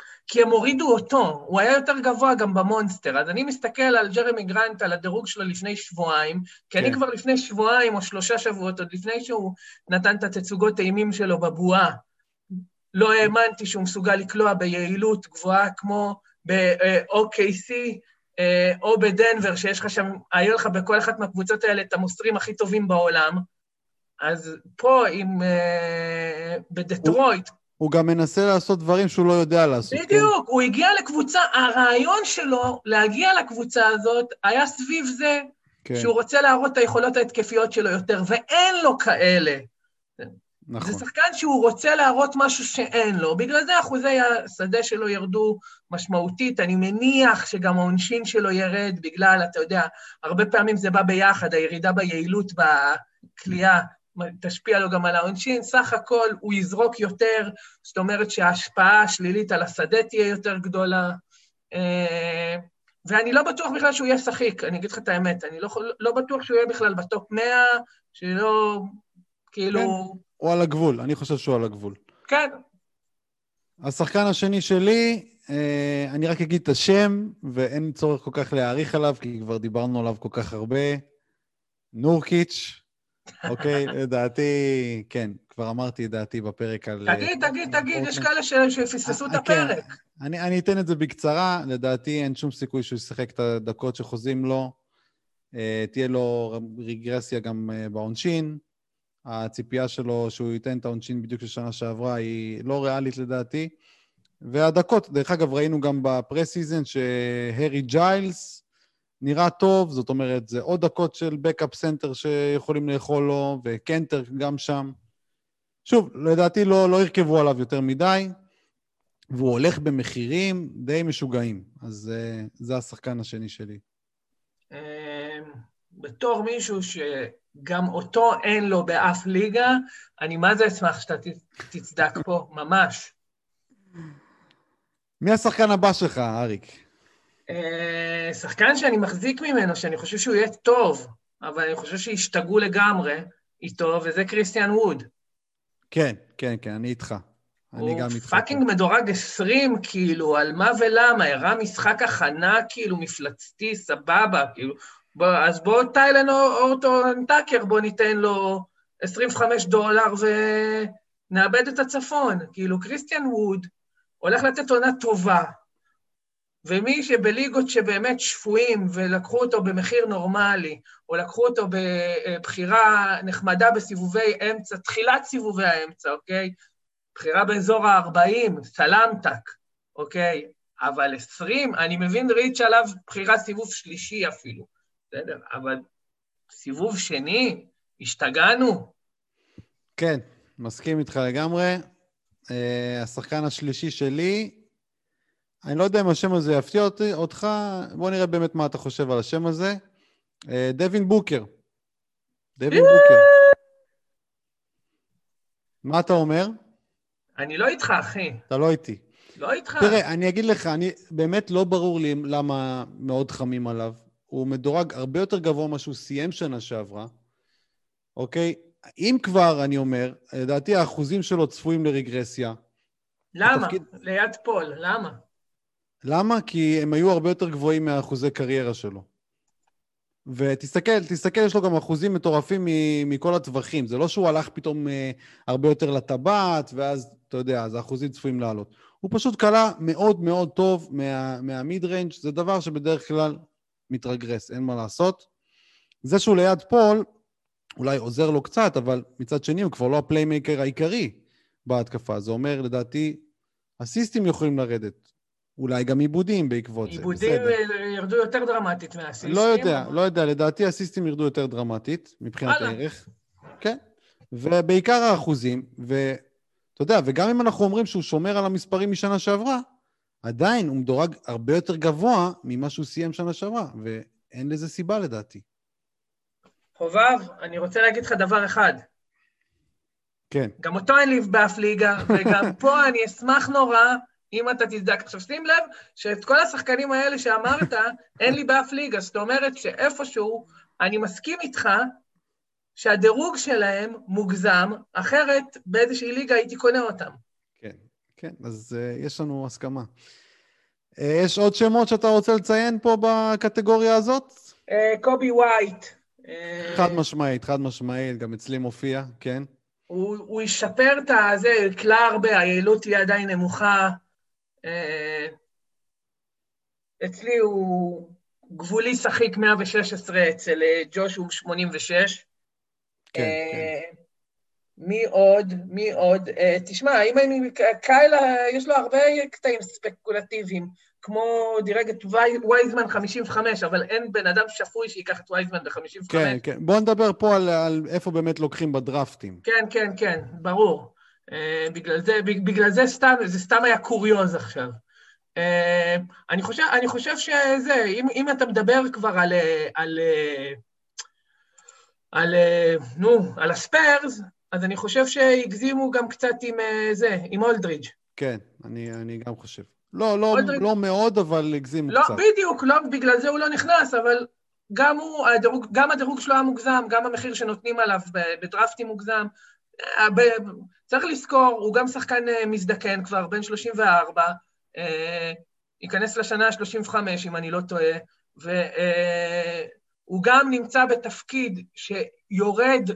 הם הורידו אותו. הוא היה יותר גבוה גם במונסטר. אז אני מסתכל על ג'רמי גרנט, על הדירוג שלו לפני שבועיים, כי כן. אני כבר לפני שבועיים או שלושה שבועות, עוד לפני שהוא נתן את התצוגות האימים שלו בבועה, לא האמנתי שהוא מסוגל לקלוע ביעילות גבוהה כמו ב-OKC, אה, או בדנבר, שיש לך שם, היו לך בכל אחת מהקבוצות האלה את המוסרים הכי טובים בעולם. אז פה, עם... אה, בדטרויט... הוא, גם מנסה לעשות דברים שהוא לא יודע לעשות. כן? בדיוק, כן? הוא הגיע לקבוצה, הרעיון שלו להגיע לקבוצה הזאת היה סביב זה כן. שהוא רוצה להראות את היכולות ההתקפיות שלו יותר, ואין לו כאלה. נכון. זה שחקן שהוא רוצה להראות משהו שאין לו, בגלל זה אחוזי השדה שלו ירדו משמעותית. אני מניח שגם העונשין שלו ירד בגלל, אתה יודע, הרבה פעמים זה בא ביחד, הירידה ביעילות בכלייה תשפיע לו גם על העונשין, סך הכל הוא יזרוק יותר, זאת אומרת שההשפעה השלילית על השדה תהיה יותר גדולה. אה, ואני לא בטוח בכלל שהוא יהיה שחיק, אני אגיד לך את האמת. אני לא, לא בטוח שהוא יהיה בכלל בטופ 100, שלא, כאילו... כן, הוא על הגבול, אני חושב שהוא על הגבול. כן. השחקן השני שלי, אה, אני רק אגיד את השם, ואין צורך כל כך להעריך עליו, כי כבר דיברנו עליו כל כך הרבה. נורקיץ', אוקיי? לדעתי, כן, כבר אמרתי את דעתי בפרק על... תגיד, תגיד, תגיד, יש כאלה שפספסו את אה, כן. הפרק. אני, אני אתן את זה בקצרה, לדעתי אין שום סיכוי שהוא ישחק את הדקות שחוזים לו. אה, תהיה לו רגרסיה גם אה, בעונשין. הציפייה שלו שהוא ייתן את העונשין בדיוק לשנה שעברה היא לא ריאלית לדעתי. והדקות, דרך אגב, ראינו גם בפרסיזן שהרי ג'יילס נראה טוב, זאת אומרת, זה עוד דקות של backup center שיכולים לאכול לו, וקנטר גם שם. שוב, לדעתי לא, לא ירכבו עליו יותר מדי, והוא הולך במחירים די משוגעים. אז אה, זה השחקן השני שלי. אמ, בתור מישהו שגם אותו אין לו באף ליגה, אני מה זה אשמח שאתה תצדק פה, ממש. מי השחקן הבא שלך, אריק? Uh, שחקן שאני מחזיק ממנו, שאני חושב שהוא יהיה טוב, אבל אני חושב שהשתגעו לגמרי איתו, וזה קריסטיאן ווד. כן, כן, כן, אני איתך. אני גם איתך. הוא fucking מדורג 20, כאילו, על מה ולמה, הראה משחק הכנה, כאילו, מפלצתי, סבבה, כאילו. בוא, אז בוא טיילן הורטון טאקר, בוא ניתן לו 25 דולר ונאבד את הצפון. כאילו, קריסטיאן ווד הולך לתת עונה טובה, ומי שבליגות שבאמת שפויים ולקחו אותו במחיר נורמלי, או לקחו אותו בבחירה נחמדה בסיבובי אמצע, תחילת סיבובי האמצע, אוקיי? בחירה באזור ה-40, סלמטק, אוקיי? אבל 20, אני מבין ריץ' עליו בחירה סיבוב שלישי אפילו, בסדר? אבל סיבוב שני, השתגענו. כן, מסכים איתך לגמרי. Uh, השחקן השלישי שלי, אני לא יודע אם השם הזה יפתיע אותי, אותך, בוא נראה באמת מה אתה חושב על השם הזה. אה, דווין בוקר. דווין בוקר. מה אתה אומר? אני לא איתך, אחי. אתה לא איתי. לא איתך. תראה, אני אגיד לך, אני, באמת לא ברור לי למה מאוד חמים עליו. הוא מדורג הרבה יותר גבוה ממה שהוא סיים שנה שעברה, אוקיי? אם כבר, אני אומר, לדעתי האחוזים שלו צפויים לרגרסיה. למה? התפקיד... ליד פול, למה? למה? כי הם היו הרבה יותר גבוהים מהאחוזי קריירה שלו. ותסתכל, תסתכל, יש לו גם אחוזים מטורפים מכל הטווחים. זה לא שהוא הלך פתאום אה, הרבה יותר לטבעת, ואז, אתה יודע, אז האחוזים צפויים לעלות. הוא פשוט קלע מאוד מאוד טוב מה, מה mid-range, זה דבר שבדרך כלל מתרגרס, אין מה לעשות. זה שהוא ליד פול, אולי עוזר לו קצת, אבל מצד שני הוא כבר לא ה playmaker העיקרי בהתקפה. זה אומר, לדעתי, האסיסטים יכולים לרדת. אולי גם איבודים בעקבות זה, בסדר. איבודים ירדו יותר דרמטית מהאסיסטים. לא יודע, לא יודע, לדעתי האסיסטים ירדו יותר דרמטית, מבחינת הערך. כן. ובעיקר האחוזים, ואתה יודע, וגם אם אנחנו אומרים שהוא שומר על המספרים משנה שעברה, עדיין הוא מדורג הרבה יותר גבוה ממה שהוא סיים שנה שעברה, ואין לזה סיבה לדעתי. חובב, אני רוצה להגיד לך דבר אחד. כן. גם אותו אין לי באף ליגה, וגם פה אני אשמח נורא אם אתה תזדק. עכשיו, שים לב שאת כל השחקנים האלה שאמרת, אין לי באף ליגה. זאת אומרת שאיפשהו, אני מסכים איתך שהדירוג שלהם מוגזם, אחרת באיזושהי ליגה הייתי קונה אותם. כן, כן, אז uh, יש לנו הסכמה. Uh, יש עוד שמות שאתה רוצה לציין פה בקטגוריה הזאת? Uh, קובי וייט. חד משמעית, חד משמעית, גם אצלי מופיע, כן. הוא, הוא ישפר את הזה, יקלע הרבה, היעילות תהיה עדיין נמוכה. אה, אצלי הוא גבולי שחיק 116, אצל אה, ג'וש הוא 86. כן, כן. מי עוד? מי עוד? תשמע, אם אני... קיילה, יש לו הרבה קטעים ספקולטיביים, כמו דירג את וייזמן 55, אבל אין בן אדם שפוי שייקח את וייזמן ב-55. כן, כן. בואו נדבר פה על, על איפה באמת לוקחים בדרפטים. כן, כן, כן, ברור. אה, בגלל זה, בגלל זה סתם, זה סתם היה קוריוז עכשיו. אה, אני חושב, אני חושב שזה, אם, אם אתה מדבר כבר על, על, על, נו, על הספיירס, אז אני חושב שהגזימו גם קצת עם אה, זה, עם אולדרידג'. כן, אני, אני גם חושב. לא, לא, לא מאוד, אבל הגזימו לא, קצת. בדיוק, לא, בגלל זה הוא לא נכנס, אבל גם הוא, הדירוג, גם הדירוג שלו היה מוגזם, גם המחיר שנותנים עליו בדרפטים מוגזם. אה, צריך לזכור, הוא גם שחקן אה, מזדקן כבר, בן 34, אה, ייכנס לשנה ה-35, אם אני לא טועה, והוא גם נמצא בתפקיד שיורד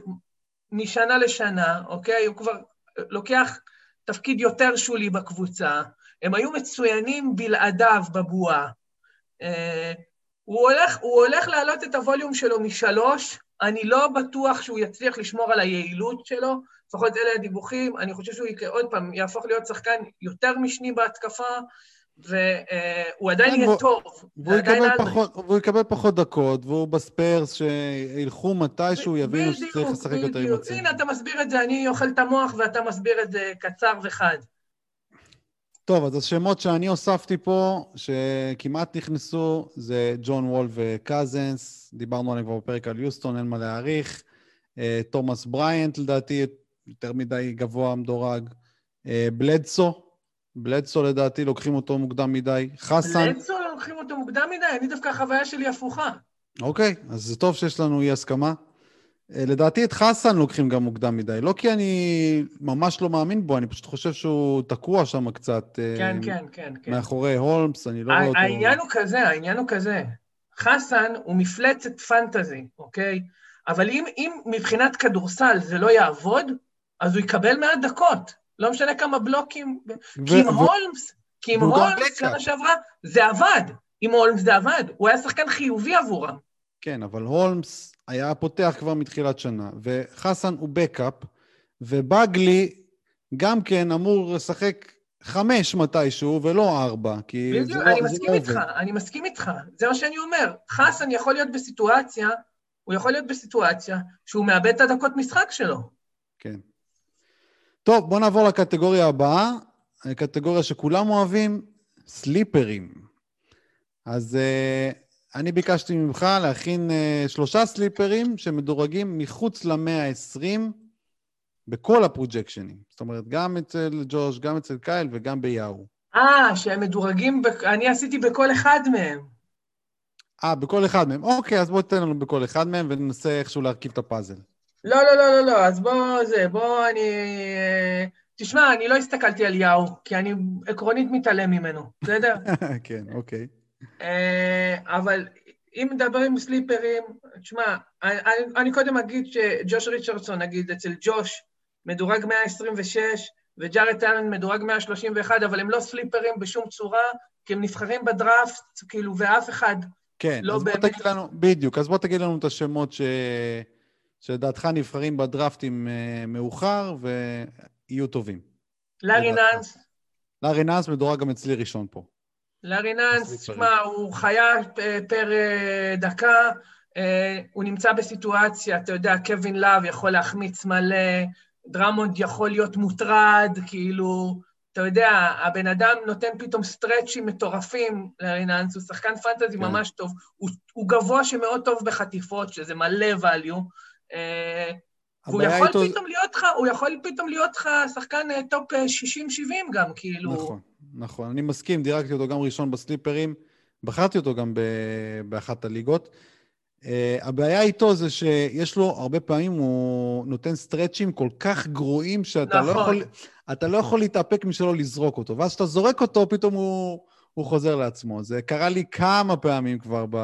משנה לשנה, אוקיי? הוא כבר לוקח תפקיד יותר שולי בקבוצה. הם היו מצוינים בלעדיו בבועה. הוא הולך, הוא הולך להעלות את הווליום שלו משלוש, אני לא בטוח שהוא יצליח לשמור על היעילות שלו, לפחות אלה הדיווחים, אני חושב שהוא עוד פעם יהפוך להיות שחקן יותר משני בהתקפה, והוא עדיין כן, יהיה טוב. והוא יקבל, פחות, והוא יקבל פחות דקות, והוא בספיירס שילכו מתישהו, יבינו שצריך לשחק יותר עם הציר. הנה, אתה מסביר את זה, אני אוכל את המוח ואתה מסביר את זה קצר וחד. טוב, אז השמות שאני הוספתי פה, שכמעט נכנסו, זה ג'ון וול וקזנס, דיברנו עליהם כבר בפרק על יוסטון, אין מה להעריך. אה, תומאס בריינט, לדעתי, יותר מדי גבוה מדורג. אה, בלדסו, בלדסו לדעתי לוקחים אותו מוקדם מדי. חסן... בלדסו לוקחים אותו מוקדם מדי? אני דווקא החוויה שלי הפוכה. אוקיי, אז זה טוב שיש לנו אי הסכמה. אה, לדעתי את חסן לוקחים גם מוקדם מדי. לא כי אני ממש לא מאמין בו, אני פשוט חושב שהוא תקוע שם קצת. אה, כן, כן, כן, כן. מאחורי הולמס, אני לא רואה אותו... העניין הוא כזה, העניין הוא כזה. חסן הוא מפלצת פנטזי, אוקיי? אבל אם, אם מבחינת כדורסל זה לא יעבוד, אז הוא יקבל מעט דקות. לא משנה כמה בלוקים. ו- כי עם ו- הולמס, כי עם הולמס שנה שעברה, זה עבד. עם הולמס זה עבד. הוא היה שחקן חיובי עבורם. כן, אבל הולמס היה פותח כבר מתחילת שנה, וחסן הוא בקאפ, ובגלי גם כן אמור לשחק חמש מתישהו, ולא ארבע, כי בדיוק, זה לא, אני מסכים איתך, עובד. אני מסכים איתך, זה מה שאני אומר. חסן יכול להיות בסיטואציה, הוא יכול להיות בסיטואציה שהוא מאבד את הדקות משחק שלו. כן. טוב, בואו נעבור לקטגוריה הבאה, קטגוריה שכולם אוהבים, סליפרים. אז uh, אני ביקשתי ממך להכין uh, שלושה סליפרים שמדורגים מחוץ למאה ה-20 בכל הפרוג'קשנים. זאת אומרת, גם אצל ג'וש, גם אצל קייל וגם ביאו. אה, שהם מדורגים, ב... אני עשיתי בכל אחד מהם. אה, בכל אחד מהם. אוקיי, אז בוא תתן לנו בכל אחד מהם וננסה איכשהו להרכיב את הפאזל. לא, לא, לא, לא, לא, אז בוא, זה, בוא אני... אה, תשמע, אני לא הסתכלתי על יאו, כי אני עקרונית מתעלם ממנו, בסדר? כן, אוקיי. אה, אבל אם מדברים סליפרים, תשמע, אני, אני קודם אגיד שג'וש ריצ'רדסון, נגיד, אצל ג'וש, מדורג 126, וג'ארט אלן מדורג 131, אבל הם לא סליפרים בשום צורה, כי הם נבחרים בדראפט, כאילו, ואף אחד כן, לא אז באמת... בוא תגיד לנו, בדיוק, אז בוא תגיד לנו את השמות ש... שלדעתך נבחרים בדראפטים אה, מאוחר ויהיו טובים. לארי נאנס. לארי נאנס מדורג גם אצלי ראשון פה. לארי נאנס, תשמע, הוא חיה פר אה, דקה, אה, הוא נמצא בסיטואציה, אתה יודע, קווין לאב יכול להחמיץ מלא, דרמונד יכול להיות מוטרייד, כאילו, אתה יודע, הבן אדם נותן פתאום סטרצ'ים מטורפים לארי נאנס, הוא שחקן fantasy כן. ממש טוב, הוא, הוא גבוה שמאוד טוב בחטיפות, שזה מלא value, אה, והוא יכול איתו... פתאום להיות לך, הוא יכול פתאום להיות לך שחקן top 60-70 גם, כאילו. נכון. נכון, אני מסכים, דירגתי אותו גם ראשון בסליפרים, בחרתי אותו גם באחת הליגות. Uh, הבעיה איתו זה שיש לו, הרבה פעמים הוא נותן סטרצ'ים כל כך גרועים, שאתה לא נכון. לא, יכול, אתה לא יכול להתאפק משלא לזרוק אותו. ואז כשאתה זורק אותו, פתאום הוא, הוא חוזר לעצמו. זה קרה לי כמה פעמים כבר ב...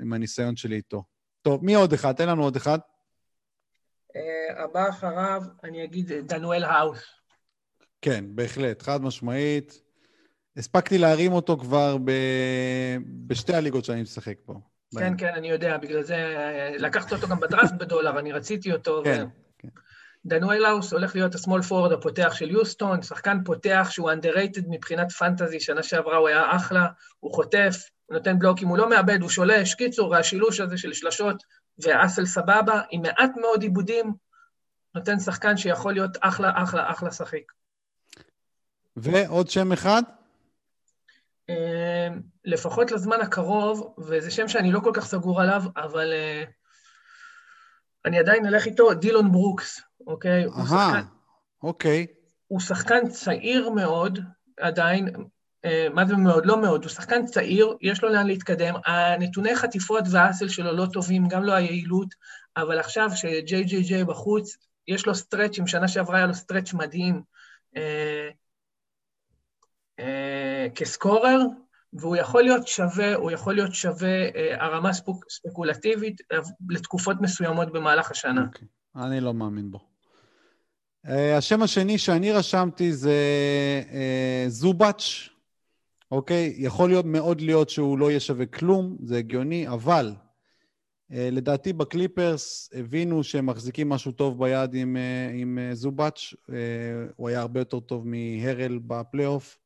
עם הניסיון שלי איתו. טוב, מי עוד אחד? תן לנו עוד אחד. Uh, הבא אחריו, אני אגיד דנואל האוס. כן, בהחלט, חד משמעית. הספקתי להרים אותו כבר ב... בשתי הליגות שאני משחק פה. כן, בהם. כן, אני יודע, בגלל זה לקחת אותו גם בדראפט בדולר, אני רציתי אותו. כן, ו... כן. דנואל לאוס הולך להיות השמאל פורד הפותח של יוסטון, שחקן פותח שהוא underrated מבחינת פנטזי, שנה שעברה הוא היה אחלה, הוא חוטף, הוא נותן בלוקים, הוא לא מאבד, הוא שולש. קיצור, השילוש הזה של שלשות ואסל סבבה, עם מעט מאוד עיבודים, נותן שחקן שיכול להיות אחלה, אחלה, אחלה שחיק. ועוד שם אחד? אמ, לפחות לזמן הקרוב, וזה שם שאני לא כל כך סגור עליו, אבל uh, אני עדיין אלך איתו, דילון ברוקס, אוקיי? אהה, אוקיי. הוא שחקן צעיר מאוד, עדיין, אה, מה זה מאוד? לא מאוד, הוא שחקן צעיר, יש לו לאן להתקדם, הנתוני חטיפות והאסל שלו לא טובים, גם לא היעילות, אבל עכשיו שג'יי ג'יי ג'יי בחוץ, יש לו סטרצ'ים, שנה שעברה היה לו stretch מדהים אה, כ scorer, והוא יכול להיות שווה, הוא יכול להיות שווה אה, הרמה ספוק, ספקולטיבית אה, לתקופות מסוימות במהלך השנה. Okay. אוקיי, אני לא מאמין בו. אה, השם השני שאני רשמתי זה אה, זובאץ', אוקיי? יכול להיות מאוד להיות שהוא לא יהיה שווה כלום, זה הגיוני, אבל אה, לדעתי בקליפרס הבינו שהם מחזיקים משהו טוב ביד עם, אה, עם אה, זובאץ', אה, הוא היה הרבה יותר טוב מהרל בפלייאוף.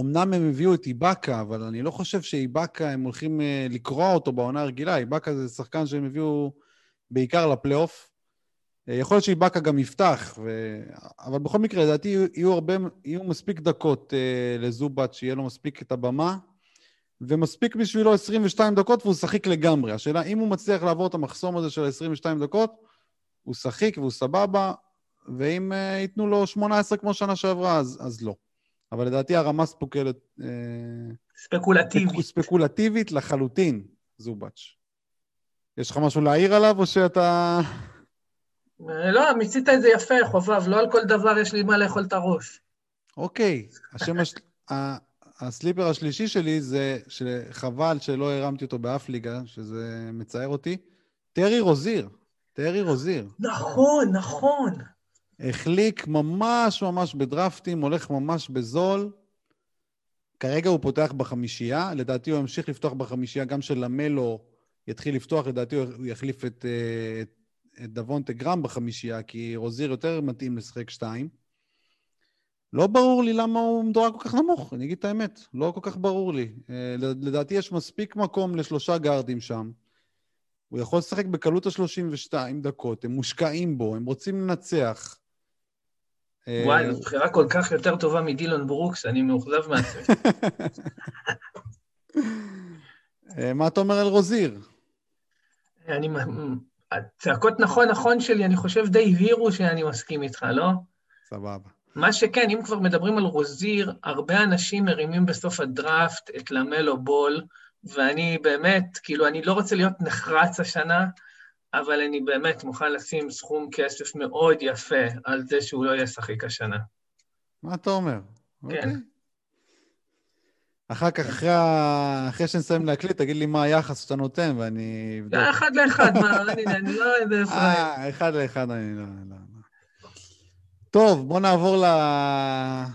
אמנם הם הביאו את איבאקה, אבל אני לא חושב שאיבאקה, הם הולכים uh, לקרוע אותו בעונה הרגילה. איבאקה זה שחקן שהם הביאו בעיקר לפלייאוף. אה, יכול להיות שאיבאקה גם יפתח, ו... אבל בכל מקרה, לדעתי יהיו, הרבה, יהיו מספיק דקות uh, לזובט, שיהיה לו מספיק את הבמה, ומספיק בשבילו 22 דקות והוא שחיק לגמרי. השאלה, אם הוא מצליח לעבור את המחסום הזה של 22 דקות, הוא שחיק והוא סבבה, ואם ייתנו לו 18 כמו שנה שעברה, אז, אז לא. אבל לדעתי הרמה ספוקלת... Uh, ספקולטיבית. ספקולטיבית לחלוטין, זובץ'. יש לך משהו להעיר עליו, או שאתה... לא, מיצית את זה יפה, חובב, לא על כל דבר יש לי מה לאכול את הראש. אוקיי, השם הש... הסליפר השלישי שלי זה שחבל שלא הרמתי אותו באף ליגה, שזה מצער אותי. טרי רוזיר, טרי רוזיר. נכון, נכון. החליק ממש ממש בדרפטים, הולך ממש בזול. כרגע הוא פותח בחמישייה, לדעתי הוא ימשיך לפתוח בחמישייה, גם של למלו יתחיל לפתוח, לדעתי הוא יחליף את, אה, את את דוונטה גרם בחמישייה, כי רוזיר יותר מתאים לשחק שתיים. לא ברור לי למה הוא מדורג כל כך נמוך, אני אגיד את האמת, לא כל כך ברור לי. אה, לדעתי יש מספיק מקום לשלושה גארדים שם. הוא יכול לשחק בקלות ה-32 דקות, הם מושקעים בו, הם רוצים לנצח. אה, וואי, זו בחירה כל כך יותר טובה מדילון ברוקס, אני מאוכזב מעצמי. אה, מה אתה אומר על רוזיר? אני הצעקות נכון נכון שלי, אני חושב די הבהירו שאני מסכים איתך, לא? סבבה. מה שכן, אם כבר מדברים על רוזיר, הרבה אנשים מרימים בסוף הדראפט את למלו בול, ואני באמת, כאילו, אני לא רוצה להיות נחרץ השנה, אבל אני באמת מוכן לשים סכום כסף מאוד יפה על זה שהוא לא יהיה שחיק השנה. מה אתה אומר? כן. Okay. אוקיי. אחר כך, אחרי, אחרי שנסיים להקליט, תגיד לי מה היחס שאתה נותן, ואני אבדוק. אחד לאחד, מה, אני, אני לא איזה פראייר. אה, אחד לאחד, אני לא... לא. טוב, בואו נעבור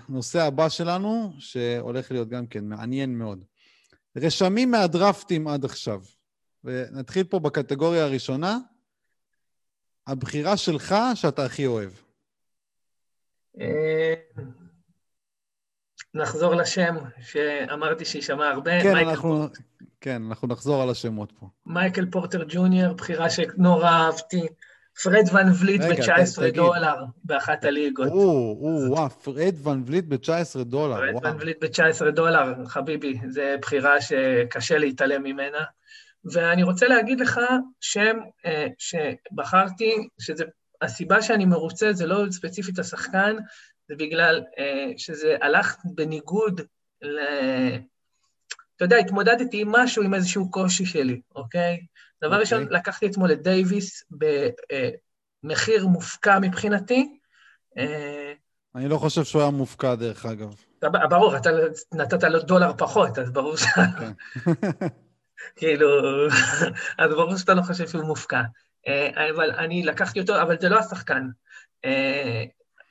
לנושא הבא שלנו, שהולך להיות גם כן מעניין מאוד. רשמים מהדרפטים עד עכשיו. ונתחיל פה בקטגוריה הראשונה, הבחירה שלך שאתה הכי אוהב. אה, נחזור לשם שאמרתי שיישמע הרבה. כן, אנחנו, כן, אנחנו נחזור על השמות פה. מייקל פורטר ג'וניור, בחירה שנורא אהבתי. פרד ון וליט ב-19 דולר באחת הליגות. או, או, וואו, פרד ון וליט ב-19 דולר, פרד. ון וליט ב-19 דולר, חביבי, זו בחירה שקשה להתעלם ממנה. ואני רוצה להגיד לך שם אה, שבחרתי, שזה, הסיבה שאני מרוצה זה לא ספציפית השחקן, זה בגלל אה, שזה הלך בניגוד ל... אתה יודע, התמודדתי עם משהו, עם איזשהו קושי שלי, אוקיי? דבר okay. אוקיי. ראשון, לקחתי אתמול את דייוויס במחיר מופקע מבחינתי. אה, אני לא חושב שהוא היה מופקע, דרך אגב. ברור, אתה נתת לו דולר פחות, אז ברור ש... כאילו, אז ברור שאתה לא חושב שהוא מופקע. אה, אבל אני לקחתי אותו, אבל זה לא השחקן. אה,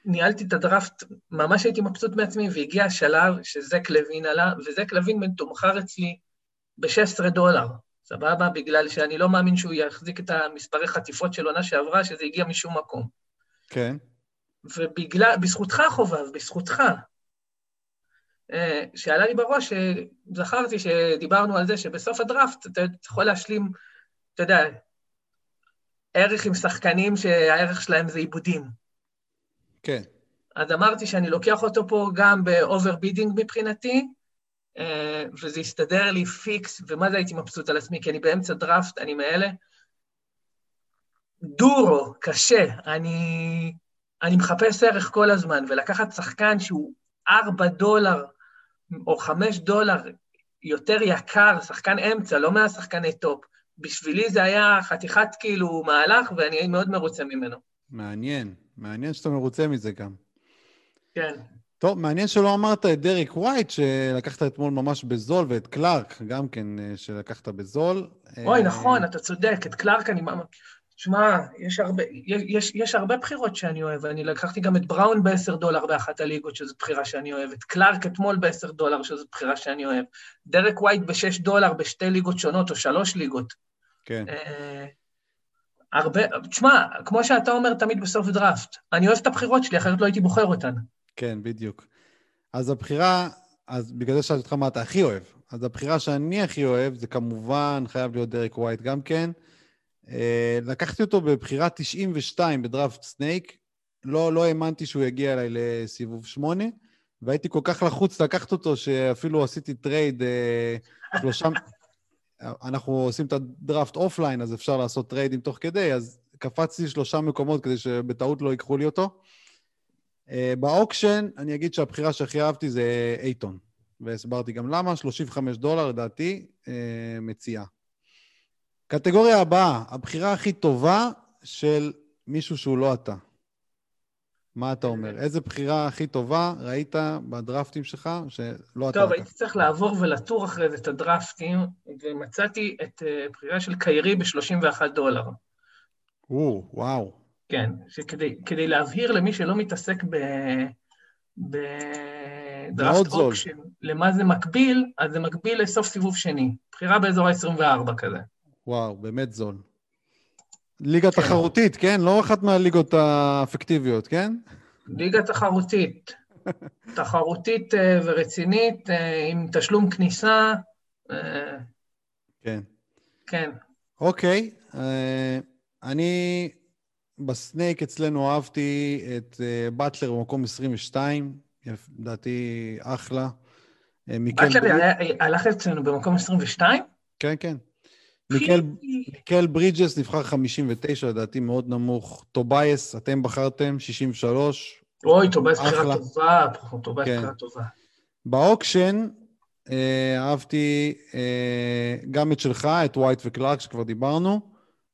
ניהלתי את הדראפט, ממש הייתי מבסוט מעצמי, והגיע השלב שזק לוין עלה, וזק לוין מתומחר אצלי ב-16 דולר, סבבה? בגלל שאני לא מאמין שהוא יחזיק את המספרי חטיפות של עונה שעברה, שזה הגיע משום מקום. כן. ובגלל, בזכותך חובב, בזכותך, שעלה לי בראש, זכרתי שדיברנו על זה שבסוף הדראפט אתה יכול להשלים, אתה יודע, ערך עם שחקנים שהערך שלהם זה איבודים. כן. אז אמרתי שאני לוקח אותו פה גם ב overbidding מבחינתי, אה, וזה הסתדר לי פיקס, ומה זה הייתי מבסוט על עצמי, כי אני באמצע דראפט, אני מאלה. דורו, קשה, אני, אני מחפש ערך כל הזמן, ולקחת שחקן שהוא 4 דולר או 5 דולר יותר יקר, שחקן אמצע, לא מהשחקני top. בשבילי זה היה חתיכת כאילו מהלך, ואני מאוד מרוצה ממנו. מעניין, מעניין שאתה מרוצה מזה גם. כן. טוב, מעניין שלא אמרת את דרק ווייט, שלקחת אתמול ממש בזול, ואת קלארק גם כן, אה, שלקחת בזול. אוי, נכון, אתה צודק, את קלארק אני... שמע, יש הרבה, יש, יש הרבה בחירות שאני אוהב, אני לקחתי גם את בראון ב-10 דולר באחת הליגות, שזו בחירה שאני אוהב, את קלארק אתמול ב-10 דולר, שזו בחירה שאני אוהב, דרק ווייט ב-6 דולר בשתי ליגות שונות, או שלוש ליגות. כן. אה, הרבה, תשמע, כמו שאתה אומר תמיד בסוף דראפט, אני אוהב את הבחירות שלי, אחרת לא הייתי בוחר אותן. כן, בדיוק. אז הבחירה, אז בגלל זה שאלתי אותך מה אתה הכי אוהב. אז הבחירה שאני הכי אוהב, זה כמובן חייב להיות דרק ווייט גם כן. אה, לקחתי אותו בבחירה 92 בדראפט snake. לא, לא האמנתי שהוא יגיע אליי לסיבוב 8, והייתי כל כך לחוץ לקחת אותו, שאפילו עשיתי טרייד אה, שלושה... אנחנו עושים את הדראפט offline, אז אפשר לעשות טריידים תוך כדי, אז קפצתי שלושה מקומות כדי שבטעות לא ייקחו לי אותו. אה, ב auction, אני אגיד שהבחירה שהכי אהבתי זה אייטון, והסברתי גם למה, 35 דולר לדעתי, מציאה. קטגוריה הבאה, הבחירה הכי טובה של מישהו שהוא לא אתה. מה אתה אומר? איזה בחירה הכי טובה ראית בדרפטים שלך שלא אתה? טוב, הייתי צריך לעבור ולטור אחרי זה את הדרפטים, ומצאתי את אה, בחירה של קיירי ב-31 דולר. או, וואו. כן, שכדי, כדי להבהיר למי שלא מתעסק ב... בדראפט אוקשן, למה זה מקביל, אז זה מקביל לסוף סיבוב שני. בחירה באזור ה-24 כזה. וואו, באמת זול. ליגה כן. תחרותית, כן? לא אחת מהליגות האפקטיביות, כן? ליגה תחרותית. תחרותית אה, ורצינית, אה, עם תשלום כניסה. אה, כן. כן. אוקיי, אני ב snake אצלנו אהבתי את באטלר במקום 22, לדעתי אחלה. באטלר הלך אצלנו במקום 22? כן, כן. מיקל, מיקל ברידג'ס נבחר 59, לדעתי מאוד נמוך. טובייס, אתם בחרתם 63. אוי, טובייס בחירה טובה, טובייס כן. בחירה טובה. ב auction אה, אהבתי אה, גם את שלך, את ווייט וקלארק, שכבר דיברנו.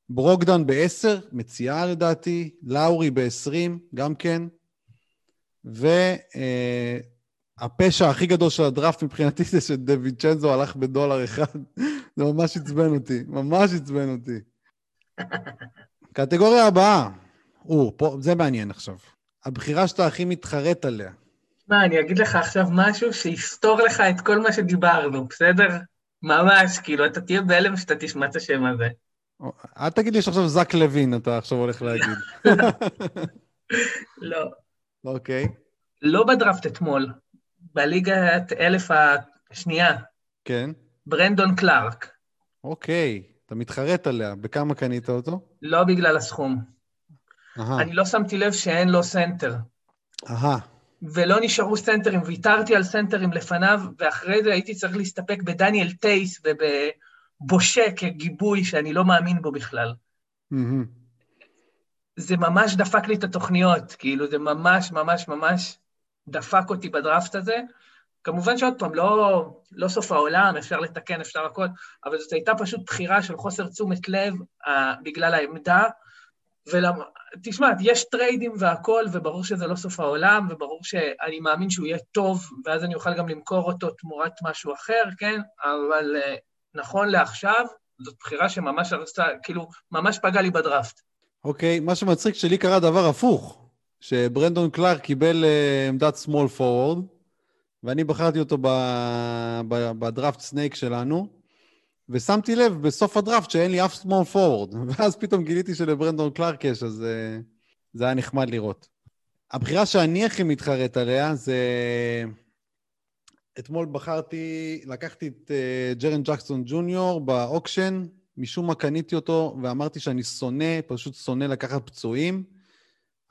ברוגדון ב-10, מציאה לדעתי. לאורי ב-20, גם כן. והפשע אה, הכי גדול של הדראפט מבחינתי זה שדיווינצ'נזו הלך בדולר אחד. זה ממש עצבן אותי, ממש עצבן אותי. קטגוריה הבאה, או, פה, זה מעניין עכשיו. הבחירה שאתה הכי מתחרט עליה. מה, אני אגיד לך עכשיו משהו שיסתור לך את כל מה שדיברנו, בסדר? ממש, כאילו, אתה תהיה בהלם שאתה תשמע את השם הזה. אל תגיד לי שעכשיו זק לוין אתה עכשיו הולך להגיד. לא. אוקיי. לא בדראפט אתמול, בליגת אלף השנייה. כן. ברנדון קלארק. אוקיי, אתה מתחרט עליה. בכמה קנית אותו? לא בגלל הסכום. אהה. אני לא שמתי לב שאין לו סנטר. אהה. ולא נשארו סנטרים, ויתרתי על סנטרים לפניו, ואחרי זה הייתי צריך להסתפק בדניאל טייס ובבושה כגיבוי שאני לא מאמין בו בכלל. אהמ. זה ממש דפק לי את התוכניות, כאילו, זה ממש ממש ממש דפק אותי בדראפט הזה. כמובן שעוד פעם, לא, לא סוף העולם, אפשר לתקן, אפשר הכל, אבל זאת הייתה פשוט בחירה של חוסר תשומת לב אה, בגלל העמדה. ותשמע, יש טריידים והכול, וברור שזה לא סוף העולם, וברור שאני מאמין שהוא יהיה טוב, ואז אני אוכל גם למכור אותו תמורת משהו אחר, כן? אבל אה, נכון לעכשיו, זאת בחירה שממש הרסה, כאילו, ממש פגע לי בדראפט. אוקיי, אוקיי, מה שמצחיק שלי קרה דבר הפוך, שברנדון קלארק קיבל אה, עמדת small forward, ואני בחרתי אותו בדראפט snake שלנו, ושמתי לב בסוף הדראפט שאין לי אף small forward, ואז פתאום גיליתי שלברנדון קלארק יש, אז אה, זה היה נחמד לראות. הבחירה שאני הכי מתחרט עליה זה... אתמול בחרתי, לקחתי את אה, ג'ארן ג'קסון ג'וניור ב auction, משום מה קניתי אותו ואמרתי שאני שונא, פשוט שונא לקחת פצועים.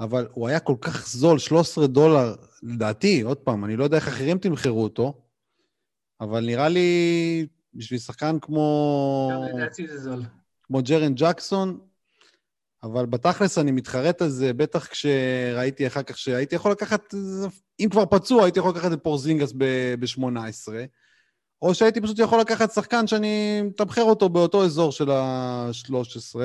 אבל הוא היה כל כך זול, 13 דולר, לדעתי, עוד פעם, אני לא יודע איך אחרים תמכרו אותו, אבל נראה לי, בשביל שחקן כמו... לדעתי זה זול. כמו ג'רן ג'קסון, אבל בתכלס אני מתחרט על זה, בטח כשראיתי אחר כך שהייתי יכול לקחת, אם כבר פצוע, הייתי יכול לקחת את פורזינגס ב-18, או שהייתי פשוט יכול לקחת שחקן שאני מתמחר אותו באותו אזור של ה-13,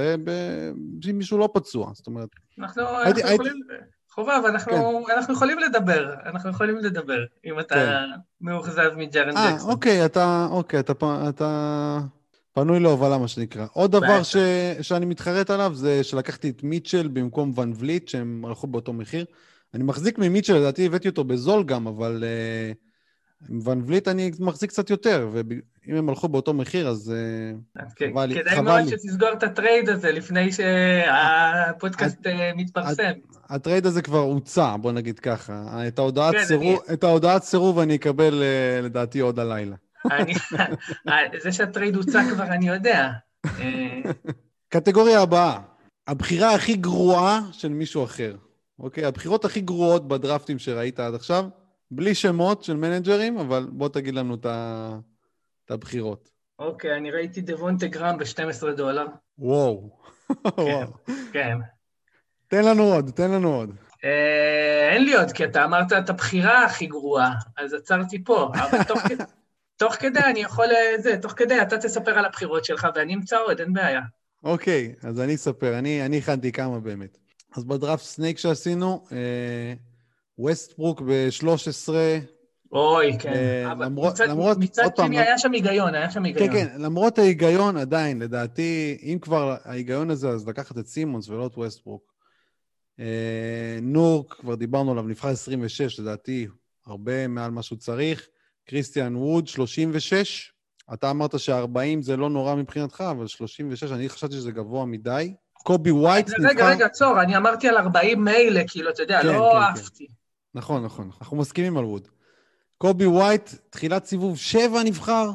אם מישהו לא פצוע, זאת אומרת... אנחנו, הייתי, אנחנו הייתי... יכולים... חובב, אנחנו, כן. אנחנו יכולים לדבר, אנחנו יכולים לדבר, אם אתה כן. מאוכזב מג'רן אה, ג'קסון. אה, אוקיי, אתה, אוקיי, אתה, אתה פנוי להובלה, מה שנקרא. עוד דבר ש, שאני מתחרט עליו זה שלקחתי את מיטשל במקום ון וליט, שהם הלכו באותו מחיר. אני מחזיק ממיטשל, לדעתי הבאתי אותו בזול גם, אבל uh, ון וליט אני מחזיק קצת יותר, ואם הם הלכו באותו מחיר, אז אה, חבל לי. כדאי מאוד שתסגור את הטרייד הזה לפני שהפודקאסט אה, מתפרסם. הטרייד הזה כבר הוצע, בוא נגיד ככה. את הודעת, כן, סירוב, אני... אקבל לדעתי עוד הלילה. זה שהטרייד הוצע כבר אני יודע. קטגוריה הבאה, הבחירה הכי גרועה של מישהו אחר. אוקיי? הבחירות הכי גרועות בדרפטים שראית עד עכשיו, בלי שמות של מנג'רים, אבל בוא תגיד לנו את הבחירות. אוקיי, אני ראיתי דוונטה גרם ב-12 דולר. וואו. כן, כן. תן לנו עוד, תן לנו עוד. אה, אין לי עוד, כי אתה אמרת את הבחירה הכי גרועה, אז עצרתי פה. אבל תוך כדי... תוך כדי אני יכול, אה, זה, תוך כדי אתה תספר על הבחירות שלך ואני אמצא עוד, אין בעיה. אוקיי, אז אני אספר, אני, אני הכנתי כמה באמת. אז בדראפט snake שעשינו, אה, ווסטברוק ב-13. אוי, כן. אה, אבל למרות, מצד, למרות, מצד שני פעם, היה שם היגיון, היה שם היגיון. כן, כן, למרות ההיגיון עדיין, לדעתי, אם כבר ההיגיון הזה, אז לקחת את סימונס ולא את ווסטברוק. אה, נורקיץ', כבר דיברנו עליו, נבחר 26, לדעתי, הרבה מעל מה שהוא צריך. קריסטיאן ווד, 36. אתה אמרת ש-40 זה לא נורא מבחינתך, אבל 36, אני חשבתי שזה גבוה מדי. קובי ווייט נבחר... רגע, רגע, עצור, אני אמרתי על 40 מילא, כאילו, אתה יודע, כן, לא כן, כן. אהבתי. כן. נכון, נכון, אנחנו מסכימים על ווד. קובי ווייט, תחילת סיבוב 7 נבחר,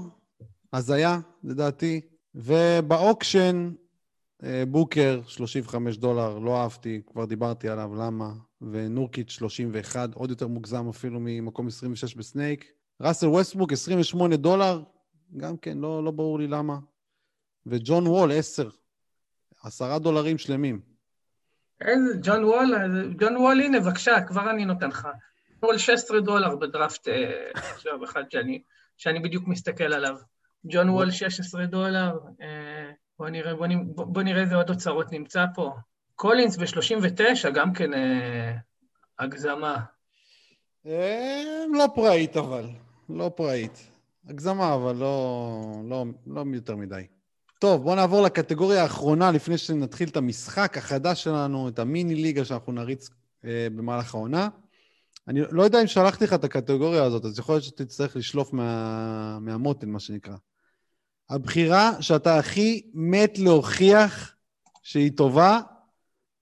הזיה, לדעתי. וב auction, אה, בוקר, 35 דולר, לא אהבתי, כבר דיברתי עליו, למה? ונורקיץ' 31, עוד יותר מוגזם אפילו ממקום 26 ב snake. ראסל ווסטברוק, 28 דולר, גם כן, לא, לא ברור לי למה. וג'ון וול, 10. 10 דולרים שלמים. איזה, ג'ון וול, ג'ון וול, הנה, בבקשה, כבר אני נותן לך. וול 16 דולר בדראפט אה, עכשיו, אחד שאני, שאני בדיוק מסתכל עליו. ג'ון וול 16 דולר, אה, בוא נראה, בוא, בוא נראה איזה עוד אוצרות נמצא פה. קולינס ב-39, גם כן אה, הגזמה. לא פראית אבל. לא פראית. הגזמה, אבל לא, לא, לא יותר מדי. טוב, בואו נעבור לקטגוריה האחרונה לפני שנתחיל את המשחק החדש שלנו, את המיני ליגה שאנחנו נריץ אה, במהלך העונה. אני לא יודע אם שלחתי לך את הקטגוריה הזאת, אז יכול להיות שתצטרך לשלוף מה, מהמותן, מה שנקרא. הבחירה שאתה הכי מת להוכיח שהיא טובה,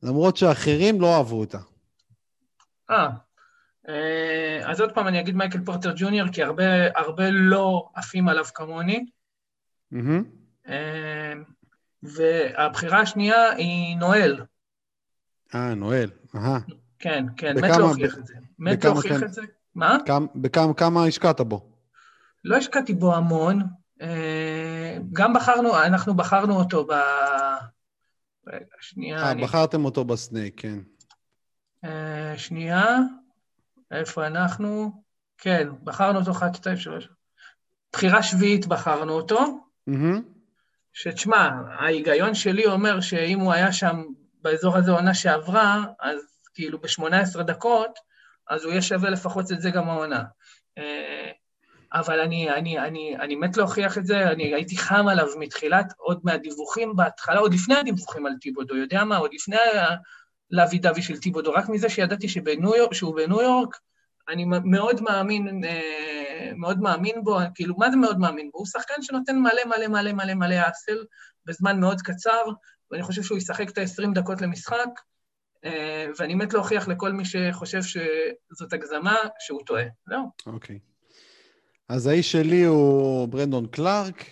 למרות שאחרים לא אהבו אותה. אה, אה, אז עוד פעם אני אגיד מייקל פורטר ג'וניור, כי הרבה, הרבה לא עפים עליו כמוני. Mm-hmm. והבחירה השנייה היא נואל. אה, נואל, אהה. כן, כן, מת להוכיח את זה. מת להוכיח את זה. מה? בכמה כמה השקעת בו? לא השקעתי בו המון. אה, גם בחרנו, אנחנו בחרנו אותו ב... רגע, שנייה. אה. בחרתם אותו בסנייק, כן. שנייה. איפה אנחנו? כן, בחרנו אותו 1, 2, 3. בחירה שביעית בחרנו אותו, mm-hmm. שתשמע, ההיגיון שלי אומר שאם הוא היה שם באזור הזה עונה שעברה, אז כאילו ב-18 דקות, אז הוא יהיה שווה לפחות את זה גם העונה. אה, אבל אני, אני, אני, אני מת להוכיח את זה, אני הייתי חם עליו מתחילת, עוד מהדיווחים בהתחלה, עוד לפני הדיווחים על טיבודו, יודע מה? עוד לפני לאבי דווי של טיבודו, רק מזה שידעתי שבניו יורק, שהוא בניו יורק, אני מאוד מאמין, אה, מאוד מאמין בו, כאילו, מה זה מאוד מאמין בו? הוא שחקן שנותן מלא מלא מלא מלא מלא אסל בזמן מאוד קצר, ואני חושב שהוא ישחק את ה-20 דקות למשחק, אה, ואני מת להוכיח לכל מי שחושב שזאת הגזמה, שהוא טועה. זהו. אוקיי. אז האיש שלי הוא ברנדון קלארק.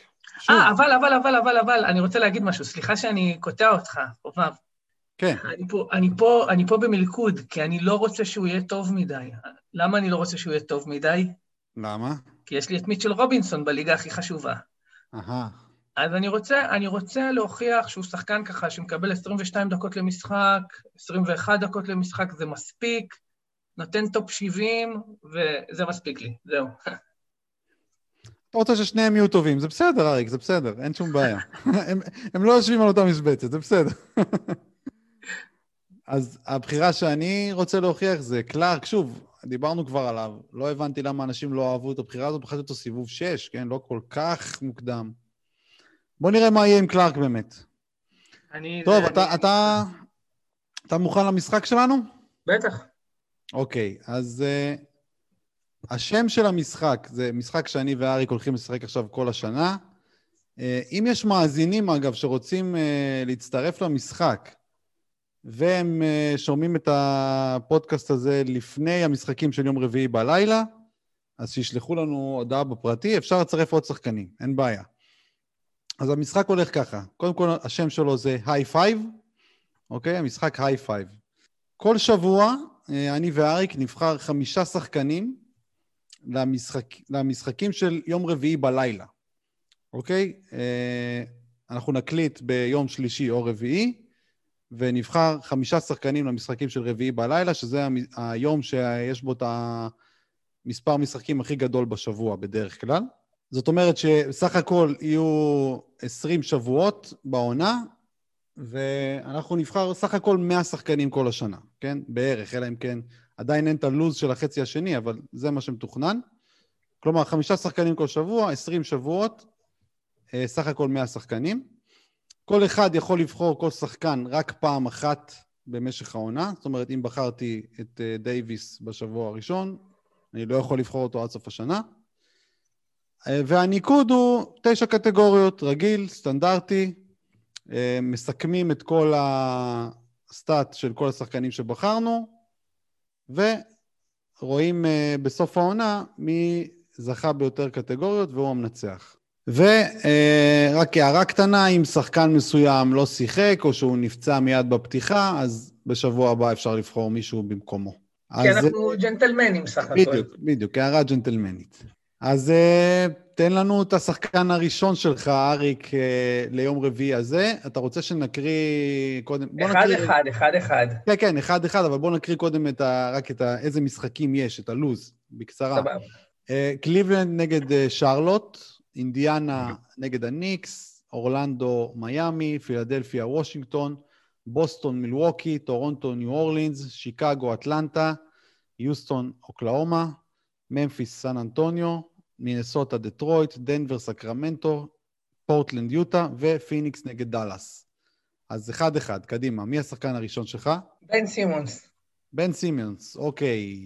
אה, אבל, אבל, אבל, אבל, אבל, אני רוצה להגיד משהו. סליחה שאני קוטע אותך, חובב. כן. אני פה, אני, פה, אני פה במלכוד, כי אני לא רוצה שהוא יהיה טוב מדי. למה אני לא רוצה שהוא יהיה טוב מדי? למה? כי יש לי את מיטשל רובינסון בליגה הכי חשובה. אהה. אז אני רוצה, אני רוצה להוכיח שהוא שחקן ככה שמקבל 22 דקות למשחק, 21 דקות למשחק, זה מספיק, נותן טופ 70, וזה מספיק לי, זהו. אתה רוצה ששניהם יהיו טובים, זה בסדר, אריק, זה בסדר, אין שום בעיה. הם, הם לא יושבים על אותה משבצת, זה בסדר. אז הבחירה שאני רוצה להוכיח זה קלארק, שוב, דיברנו כבר עליו, לא הבנתי למה אנשים לא אהבו את הבחירה הזאת, בחרתי אותו סיבוב 6, כן? לא כל כך מוקדם. בוא נראה מה יהיה עם קלארק באמת. אני... טוב, זה- אתה, אני- אתה, אתה מוכן למשחק שלנו? בטח. אוקיי, אז uh, השם של המשחק, זה משחק שאני ואריק הולכים לשחק עכשיו כל השנה. אה, אם יש מאזינים, אגב, שרוצים אה, להצטרף למשחק, והם אה, שומעים את הפודקאסט הזה לפני המשחקים של יום רביעי בלילה, אז שישלחו לנו הודעה בפרטי, אפשר לצרף עוד שחקנים, אין בעיה. אז המשחק הולך ככה, קודם כל השם שלו זה high five, אוקיי? המשחק high five. כל שבוע אה, אני ואריק נבחר חמישה שחקנים למשחק, למשחקים של יום רביעי בלילה, אוקיי? אה, אנחנו נקליט ביום שלישי או רביעי, ונבחר חמישה שחקנים למשחקים של רביעי בלילה, שזה היום שיש בו את המספר משחקים הכי גדול בשבוע בדרך כלל. זאת אומרת שסך הכל יהיו 20 שבועות בעונה, ואנחנו נבחר סך הכל 100 שחקנים כל השנה, כן? בערך, אלא אם כן, עדיין אין את הלו"ז של החצי השני, אבל זה מה שמתוכנן. כלומר, חמישה שחקנים כל שבוע, 20 שבועות, אה, סך הכל 100 שחקנים. כל אחד יכול לבחור כל שחקן רק פעם אחת במשך העונה. זאת אומרת, אם בחרתי את אה, דייוויס בשבוע הראשון, אני לא יכול לבחור אותו עד סוף השנה. אה, והניקוד הוא תשע קטגוריות, רגיל, סטנדרטי, אה, מסכמים את כל הסטאט של כל השחקנים שבחרנו, ורואים בסוף העונה מי זכה ביותר קטגוריות והוא המנצח. ורק הערה קטנה, אם שחקן מסוים לא שיחק או שהוא נפצע מיד בפתיחה, אז בשבוע הבא אפשר לבחור מישהו במקומו. כי אז, אנחנו ג'נטלמנים סך הכל. בדיוק, בדיוק, הערה ג'נטלמנית. אז uh, תן לנו את השחקן הראשון שלך, אריק, uh, ליום רביעי הזה. אתה רוצה שנקריא קודם... אחד נקריא... אחד, אחד אחד. כן, כן, אחד אחד, אבל בוא נקריא קודם את ה... רק את ה... איזה משחקים יש, את הלו"ז, בקצרה. סבבה. אה, קליבלנד נגד אה, שרלוט, אינדיאנה נגד הניקס, אורלנדו, מיאמי, פילדלפיה, וושינגטון, בוסטון, מילווקי, טורונטו, ניו אורלינס, שיקגו, אטלנטה, יוסטון, אוקלהומה, ממפיס, סן אנטוניו, מינסוטה, דטרויט, דנבר, סקרמנטו, פורטלנד, יוטה, ופיניקס נגד דאלאס. אז אחד-אחד, קדימה. מי השחקן הראשון שלך? בן סימונס. בן סימונס, אוקיי,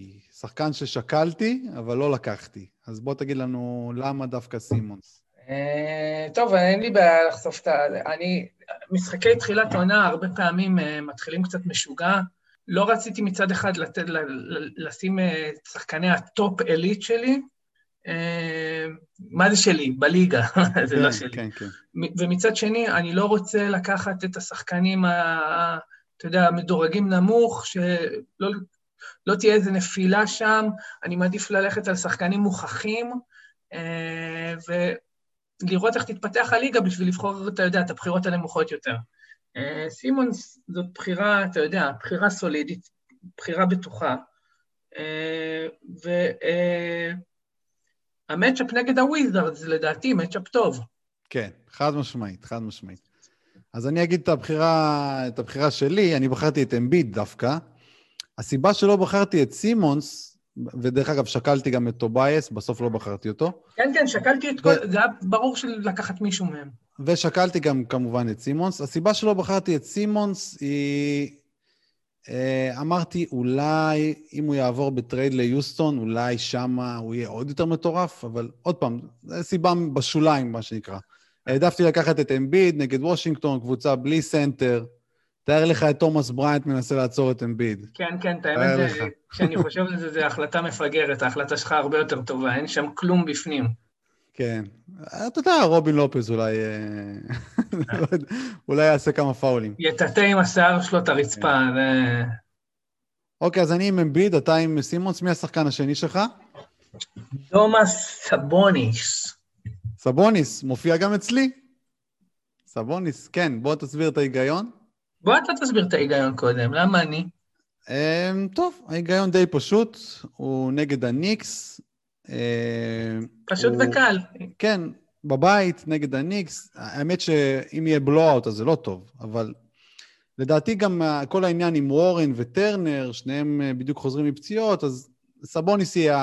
שחקן ששקלתי, אבל לא לקחתי. אז בוא תגיד לנו למה דווקא סימונס. אה, טוב, אין לי בעיה לחשוף את ה... אני... משחקי תחילת עונה הרבה פעמים אה, מתחילים קצת משוגע. לא רציתי מצד אחד לתת, לשים אה, את שחקני ה top elite שלי. אה, מה זה שלי? בליגה, זה לא כן, שלי. כן, כן. ומצד שני, אני לא רוצה לקחת את השחקנים, ה- אתה יודע, המדורגים נמוך, שלא לא תהיה איזו נפילה שם, אני מעדיף ללכת על שחקנים מוכחים, אה, ולראות איך תתפתח הליגה בשביל לבחור, אתה יודע, את הבחירות הנמוכות יותר. אה, סימונס זאת בחירה, אתה יודע, בחירה סולידית, בחירה בטוחה. אה, והמצ'אפ נגד הוויזארדס, לדעתי, מצ'אפ טוב. כן, חד משמעית, חד משמעית. אז אני אגיד את הבחירה, את הבחירה שלי, אני בחרתי את אמביד דווקא. הסיבה שלא בחרתי את סימונס, ודרך אגב, שקלתי גם את טוביאס, בסוף לא בחרתי אותו, כן, כן, שקלתי את כל... זה היה ברור של לקחת מישהו מהם. ושקלתי גם כמובן את סימונס. הסיבה שלא בחרתי את סימונס היא... אה, אמרתי, אולי אם הוא יעבור ב trade ליוסטון, אולי שמה הוא יהיה עוד יותר מטורף, אבל עוד פעם, זו סיבה בשוליים, מה שנקרא. העדפתי לקחת את אמביד נגד וושינגטון, קבוצה בלי סנטר. תאר לך את תומאס בריינט מנסה לעצור את אמביד. כן, כן, את האמת, כשאני חושב על זה, זו החלטה מפגרת, ההחלטה שלך הרבה יותר טובה, אין שם כלום בפנים. כן. אתה יודע, רובין לופז אולי... אה, אולי יעשה כמה פאולים. יטאטא עם השיער שלו את הרצפה, זה... אוקיי, אז אני עם אמביד, אתה עם סימונס, מי השחקן השני שלך? תומאס סבוניס. סבוניס, מופיע גם אצלי. סבוניס, כן, בוא תסביר את ההיגיון. בוא אתה תסביר את ההיגיון קודם, למה אני? אמ, טוב, ההיגיון די פשוט, הוא נגד הניקס. אמ, פשוט הוא- וקל. כן, בבית נגד הניקס. האמת שאם יהיה בלואו-אוט אז זה לא טוב, אבל לדעתי גם כל העניין עם וורן וטרנר, שניהם אה, בדיוק חוזרים מפציעות, אז סבוניס יהיה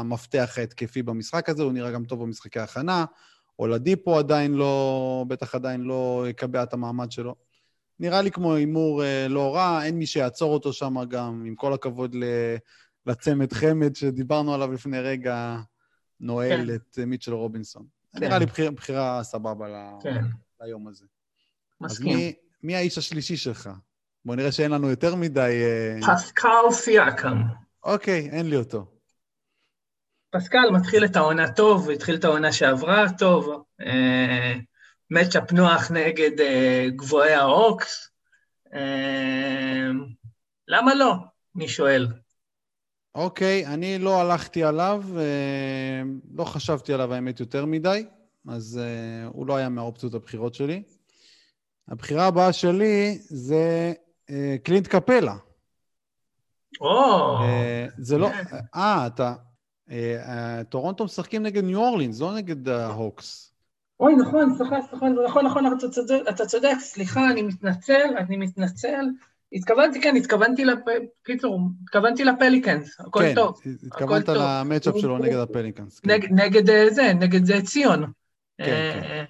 המפתח ההתקפי במשחק הזה, הוא נראה גם טוב במשחקי ההכנה. אולדיפו עדיין לא, בטח עדיין לא יקבע את המעמד שלו. נראה לי כמו הימור אה, לא רע, אין מי שיעצור אותו שם גם, עם כל הכבוד ל- לצמד חמד שדיברנו עליו לפני רגע, נועל כן. את מיטשל רובינסון. כן. נראה לי בחיר, בחירה סבבה ל... כן, ליום הזה. אז מסכים. מי, מי האיש השלישי שלך? בוא נראה שאין לנו יותר מדי... אה, פסקל סיאקם. אוקיי, אין לי אותו. פסקל מתחיל את העונה טוב, התחיל את העונה שעברה טוב. אה, מצ'אפ נוח נגד אה, גבוהי האוקס. אה, למה לא? אני שואל. אוקיי, אני לא הלכתי עליו, אה, לא חשבתי עליו האמת יותר מדי, אז אה, הוא לא היה מהאופציות הבחירות שלי. הבחירה הבאה שלי זה אה, קלינט קפלה. או, אה, זה לא... כן. אה, אתה... אה, אה, טורונטו משחקים נגד ניו אורלינס, לא נגד ההוקס. אוי, נכון, סליחה, סליחה, נכון, נכון, אתה צודק, אתה צודק, סליחה, אני מתנצל, אני מתנצל. התכוונתי, כן, התכוונתי. קיצור, התכוונתי לפליקנס, הכל כן, טוב. התכוונת טוב. ל matchup שלו נגד הפליקאנס. כן. נגד, נגד אה, זה, נגד זה ציון. כן, אה, כן. אה,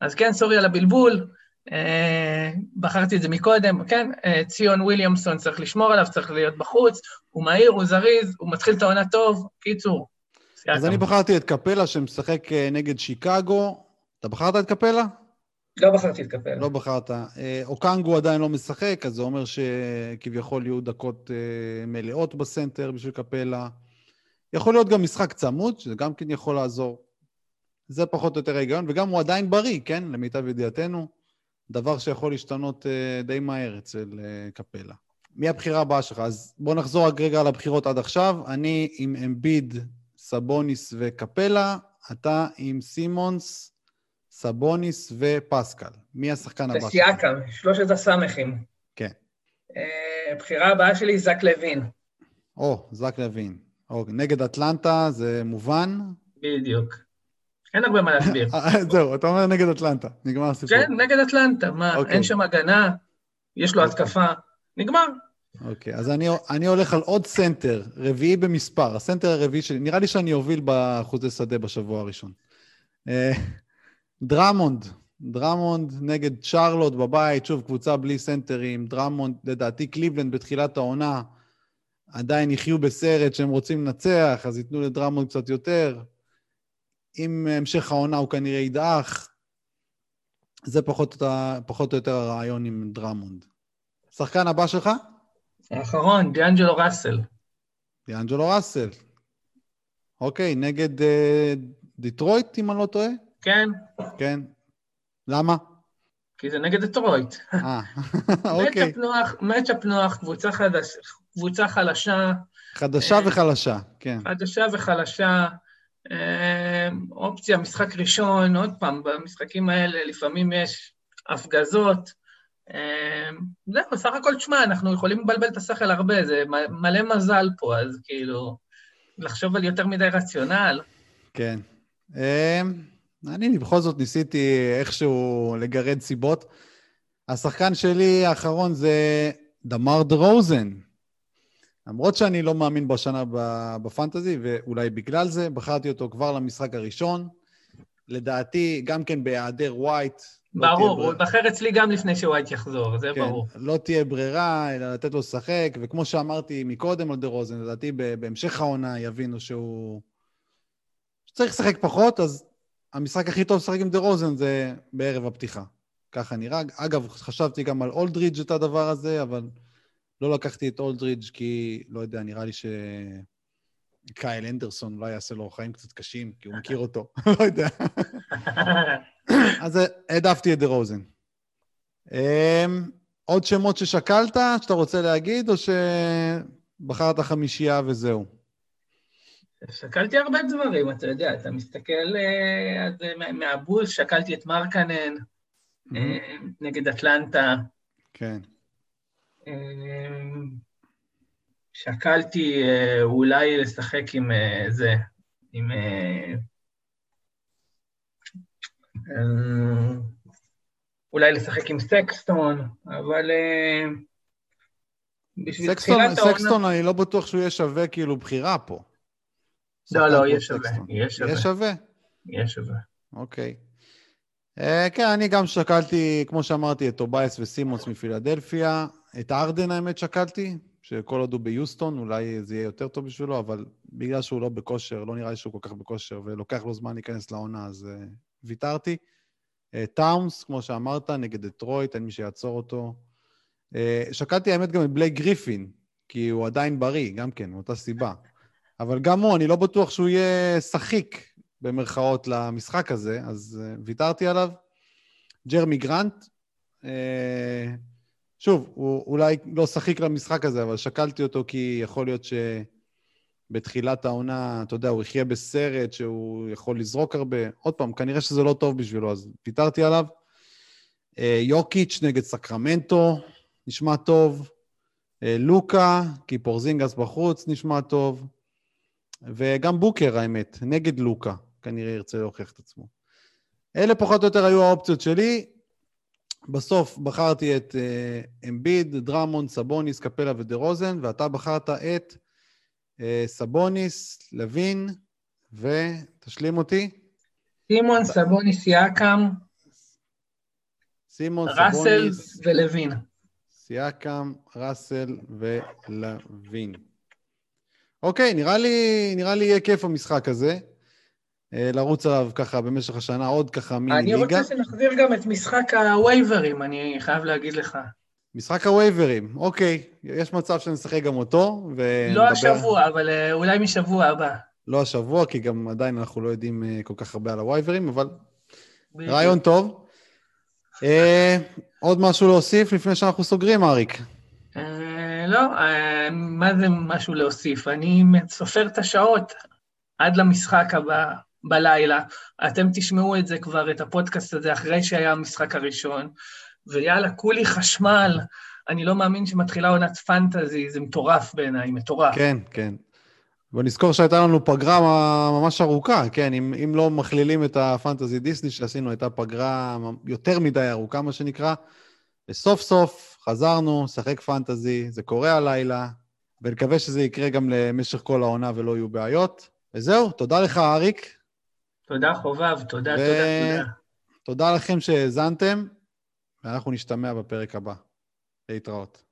אז כן, סורי על הבלבול, אה, בחרתי את זה מקודם, כן, אה, ציון וויליאמסון צריך לשמור עליו, צריך להיות בחוץ, הוא מהיר, הוא זריז, הוא מתחיל את העונה טוב, קיצור. אז. אני בחרתי את קפלה שמשחק אה, נגד שיקגו. אתה בחרת את קפלה? לא בחרתי את קפלה. לא בחרת. אה, אוקנגו עדיין לא משחק, אז זה אומר שכביכול יהיו דקות אה, מלאות בסנטר בשביל קפלה. יכול להיות גם משחק צמוד, שזה גם כן יכול לעזור. זה פחות או יותר ההיגיון, וגם הוא עדיין בריא, כן? למיטב ידיעתנו. דבר שיכול להשתנות אה, די מהר אצל קפלה. מי הבחירה הבאה שלך? אז בוא נחזור רק רגע על הבחירות עד עכשיו. אני עם אמביד, סבוניס וקפלה, אתה עם סימונס, סבוניס ופסקל. מי השחקן הבא? וסייקם, שלושת הסמכים. כן. אה, הבחירה הבאה שלי, זק לוין. או, זק לוין. או, נגד אטלנטה זה מובן. בדיוק. אין הרבה מה להסביר. אה, זהו, אתה אומר נגד אטלנטה, נגמר הסיפור. כן, נגד אטלנטה, מה, אוקיי. אין שם הגנה, יש לו אוקיי. התקפה, נגמר. אוקיי, אז אני, אני הולך על עוד סנטר, רביעי במספר. הסנטר הרביעי שלי, נראה לי שאני אוביל באחוזי שדה בשבוע הראשון. דרמונד, דרמונד נגד שרלוט בבית, שוב, קבוצה בלי סנטרים. דרמונד, לדעתי קליבלנד בתחילת העונה, עדיין יחיו בסרט שהם רוצים לנצח, אז ייתנו לדרמונד קצת יותר. עם המשך העונה הוא כנראה ידעך. זה פחות, פחות או יותר הרעיון עם דרמונד. שחקן הבא שלך? האחרון, דיאנג'לו ראסל. דיאנג'לו ראסל. אוקיי, נגד אה, דיטרויט, אם אני לא טועה? כן, כן. למה? כי זה נגד דטרויט. אה, אוקיי. מצ'אפ נוח, מצ'אפ נוח, קבוצה חדש- קבוצה חלשה, חדשה אה, וחלשה, כן. חדשה וחלשה. אה, אופציה, משחק ראשון, עוד פעם, במשחקים האלה לפעמים יש הפגזות. אה, זהו, בסך הכל, תשמע, אנחנו יכולים לבלבל את השכל הרבה, זה מלא מזל פה, אז כאילו, לחשוב על יותר מדי רציונל. כן. אני בכל זאת ניסיתי איכשהו לגרד סיבות. השחקן שלי האחרון זה דמר דרוזן. למרות שאני לא מאמין בשנה בפנטזי, ואולי בגלל זה, בחרתי אותו כבר למשחק הראשון. לדעתי, גם כן בהיעדר ווייט. לא ברור, הוא ברירה. ייבחר אצלי גם לפני שווייט יחזור, זה כן, ברור. לא תהיה ברירה, אלא לתת לו לשחק, וכמו שאמרתי מקודם על דה רוזן, לדעתי בהמשך העונה יבינו שהוא... שצריך לשחק פחות, אז המשחק הכי טוב לשחק עם דה רוזן זה בערב הפתיחה. ככה נראה. אגב, חשבתי גם על אולדרידג' את הדבר הזה, אבל לא לקחתי את אולדרידג' כי, לא יודע, נראה לי ש... קייל אנדרסון אולי יעשה לו חיים קצת קשים, כי הוא מכיר אותו, לא יודע. אז העדפתי את דה רוזן. אמ, עוד שמות ששקלת, שאתה רוצה להגיד, או שבחרת חמישייה וזהו? שקלתי הרבה דברים, אתה יודע, אתה מסתכל אז, אה, מה- מהבולס, שקלתי את מרקנן, אה, נגד אטלנטה. כן. אה, שקלתי אולי לשחק עם זה, עם... אולי לשחק עם סקסטון, אבל בשביל סקסטון, תחילת העונה... סקסטון, אני לא בטוח שהוא יהיה שווה כאילו בחירה פה. לא, לא, יהיה שווה. יהיה שווה. יהיה שווה? יהיה שווה. אוקיי. אה, כן, אני גם שקלתי, כמו שאמרתי, את טוביאס וסימונס מפילדלפיה. את הארדן, האמת, שקלתי, שכל עוד הוא ביוסטון, אולי זה יהיה יותר טוב בשבילו, אבל בגלל שהוא לא בכושר, לא נראה לי שהוא כל כך בכושר, ולוקח לו זמן להיכנס לעונה, אז אה, ויתרתי. אה, טאונס, כמו שאמרת, נגד דטרויט, אין מי שיעצור אותו. Uh, שקלתי, האמת, גם את בלייק גריפין, כי הוא עדיין בריא, גם כן, מאותה סיבה. אבל גם הוא, אני לא בטוח שהוא יהיה שחיק, במרכאות, למשחק הזה, אז uh, ויתרתי עליו. ג'רמי גרנט, uh, שוב, הוא אולי לא שחיק למשחק הזה, אבל שקלתי אותו כי יכול להיות שבתחילת העונה, אתה יודע, הוא יחיה בסרט שהוא יכול לזרוק הרבה. עוד פעם, כנראה שזה לא טוב בשבילו, אז ויתרתי עליו. Uh, יוקיץ' נגד סקרמנטו, נשמע טוב. לוקה, כי פורזינגס בחוץ, נשמע טוב. וגם בוקר, האמת, נגד לוקה, כנראה ירצה להוכיח את עצמו. אלה פחות או יותר היו האופציות שלי. בסוף בחרתי את uh, אמביד, דרמון, סבוניס, קפלה ודה רוזן, ואתה בחרת את uh, סבוניס, לוין, ותשלים אותי. סימון, סבוניס, יאקם, סימון, ראסל סבוניס, ולוין. סיאקם, ראסל ולוין. אוקיי, נראה לי, נראה לי יהיה כיף המשחק הזה. אה, לרוץ עליו ככה במשך השנה, עוד ככה מיני אני ליגה. רוצה שנחזיר גם את משחק הווייברים, אני חייב להגיד לך. משחק הווייברים, אוקיי. יש מצב שנשחק גם אותו, ונדבר... לא השבוע, אבל אה, אולי משבוע הבא. לא השבוע, כי גם עדיין אנחנו לא יודעים אה, כל כך הרבה על הווייברים, אבל בדיוק. רעיון טוב. אה, עוד משהו להוסיף לפני שאנחנו סוגרים, אריק? אה, לא, אה, מה זה משהו להוסיף? אני סופר את השעות עד למשחק הבא בלילה. אתם תשמעו את זה כבר, את הפודקאסט הזה, אחרי שהיה המשחק הראשון, ויאללה, כולי חשמל. אני לא מאמין שמתחילה עונת פנטזי, זה מטורף בעיניי, מטורף. כן, כן. בוא נזכור שהייתה לנו פגרה ממש ארוכה, כן, אם, אם לא מכלילים את הפנטזי דיסני שעשינו, הייתה פגרה יותר מדי ארוכה, מה שנקרא, וסוף סוף חזרנו, שחק פנטזי, זה קורה הלילה, ונקווה שזה יקרה גם למשך כל העונה ולא יהיו בעיות. וזהו, תודה לך, אריק. תודה, חובב, תודה, ו- תודה, תודה. תודה לכם שהאזנתם, ואנחנו נשתמע בפרק הבא. להתראות.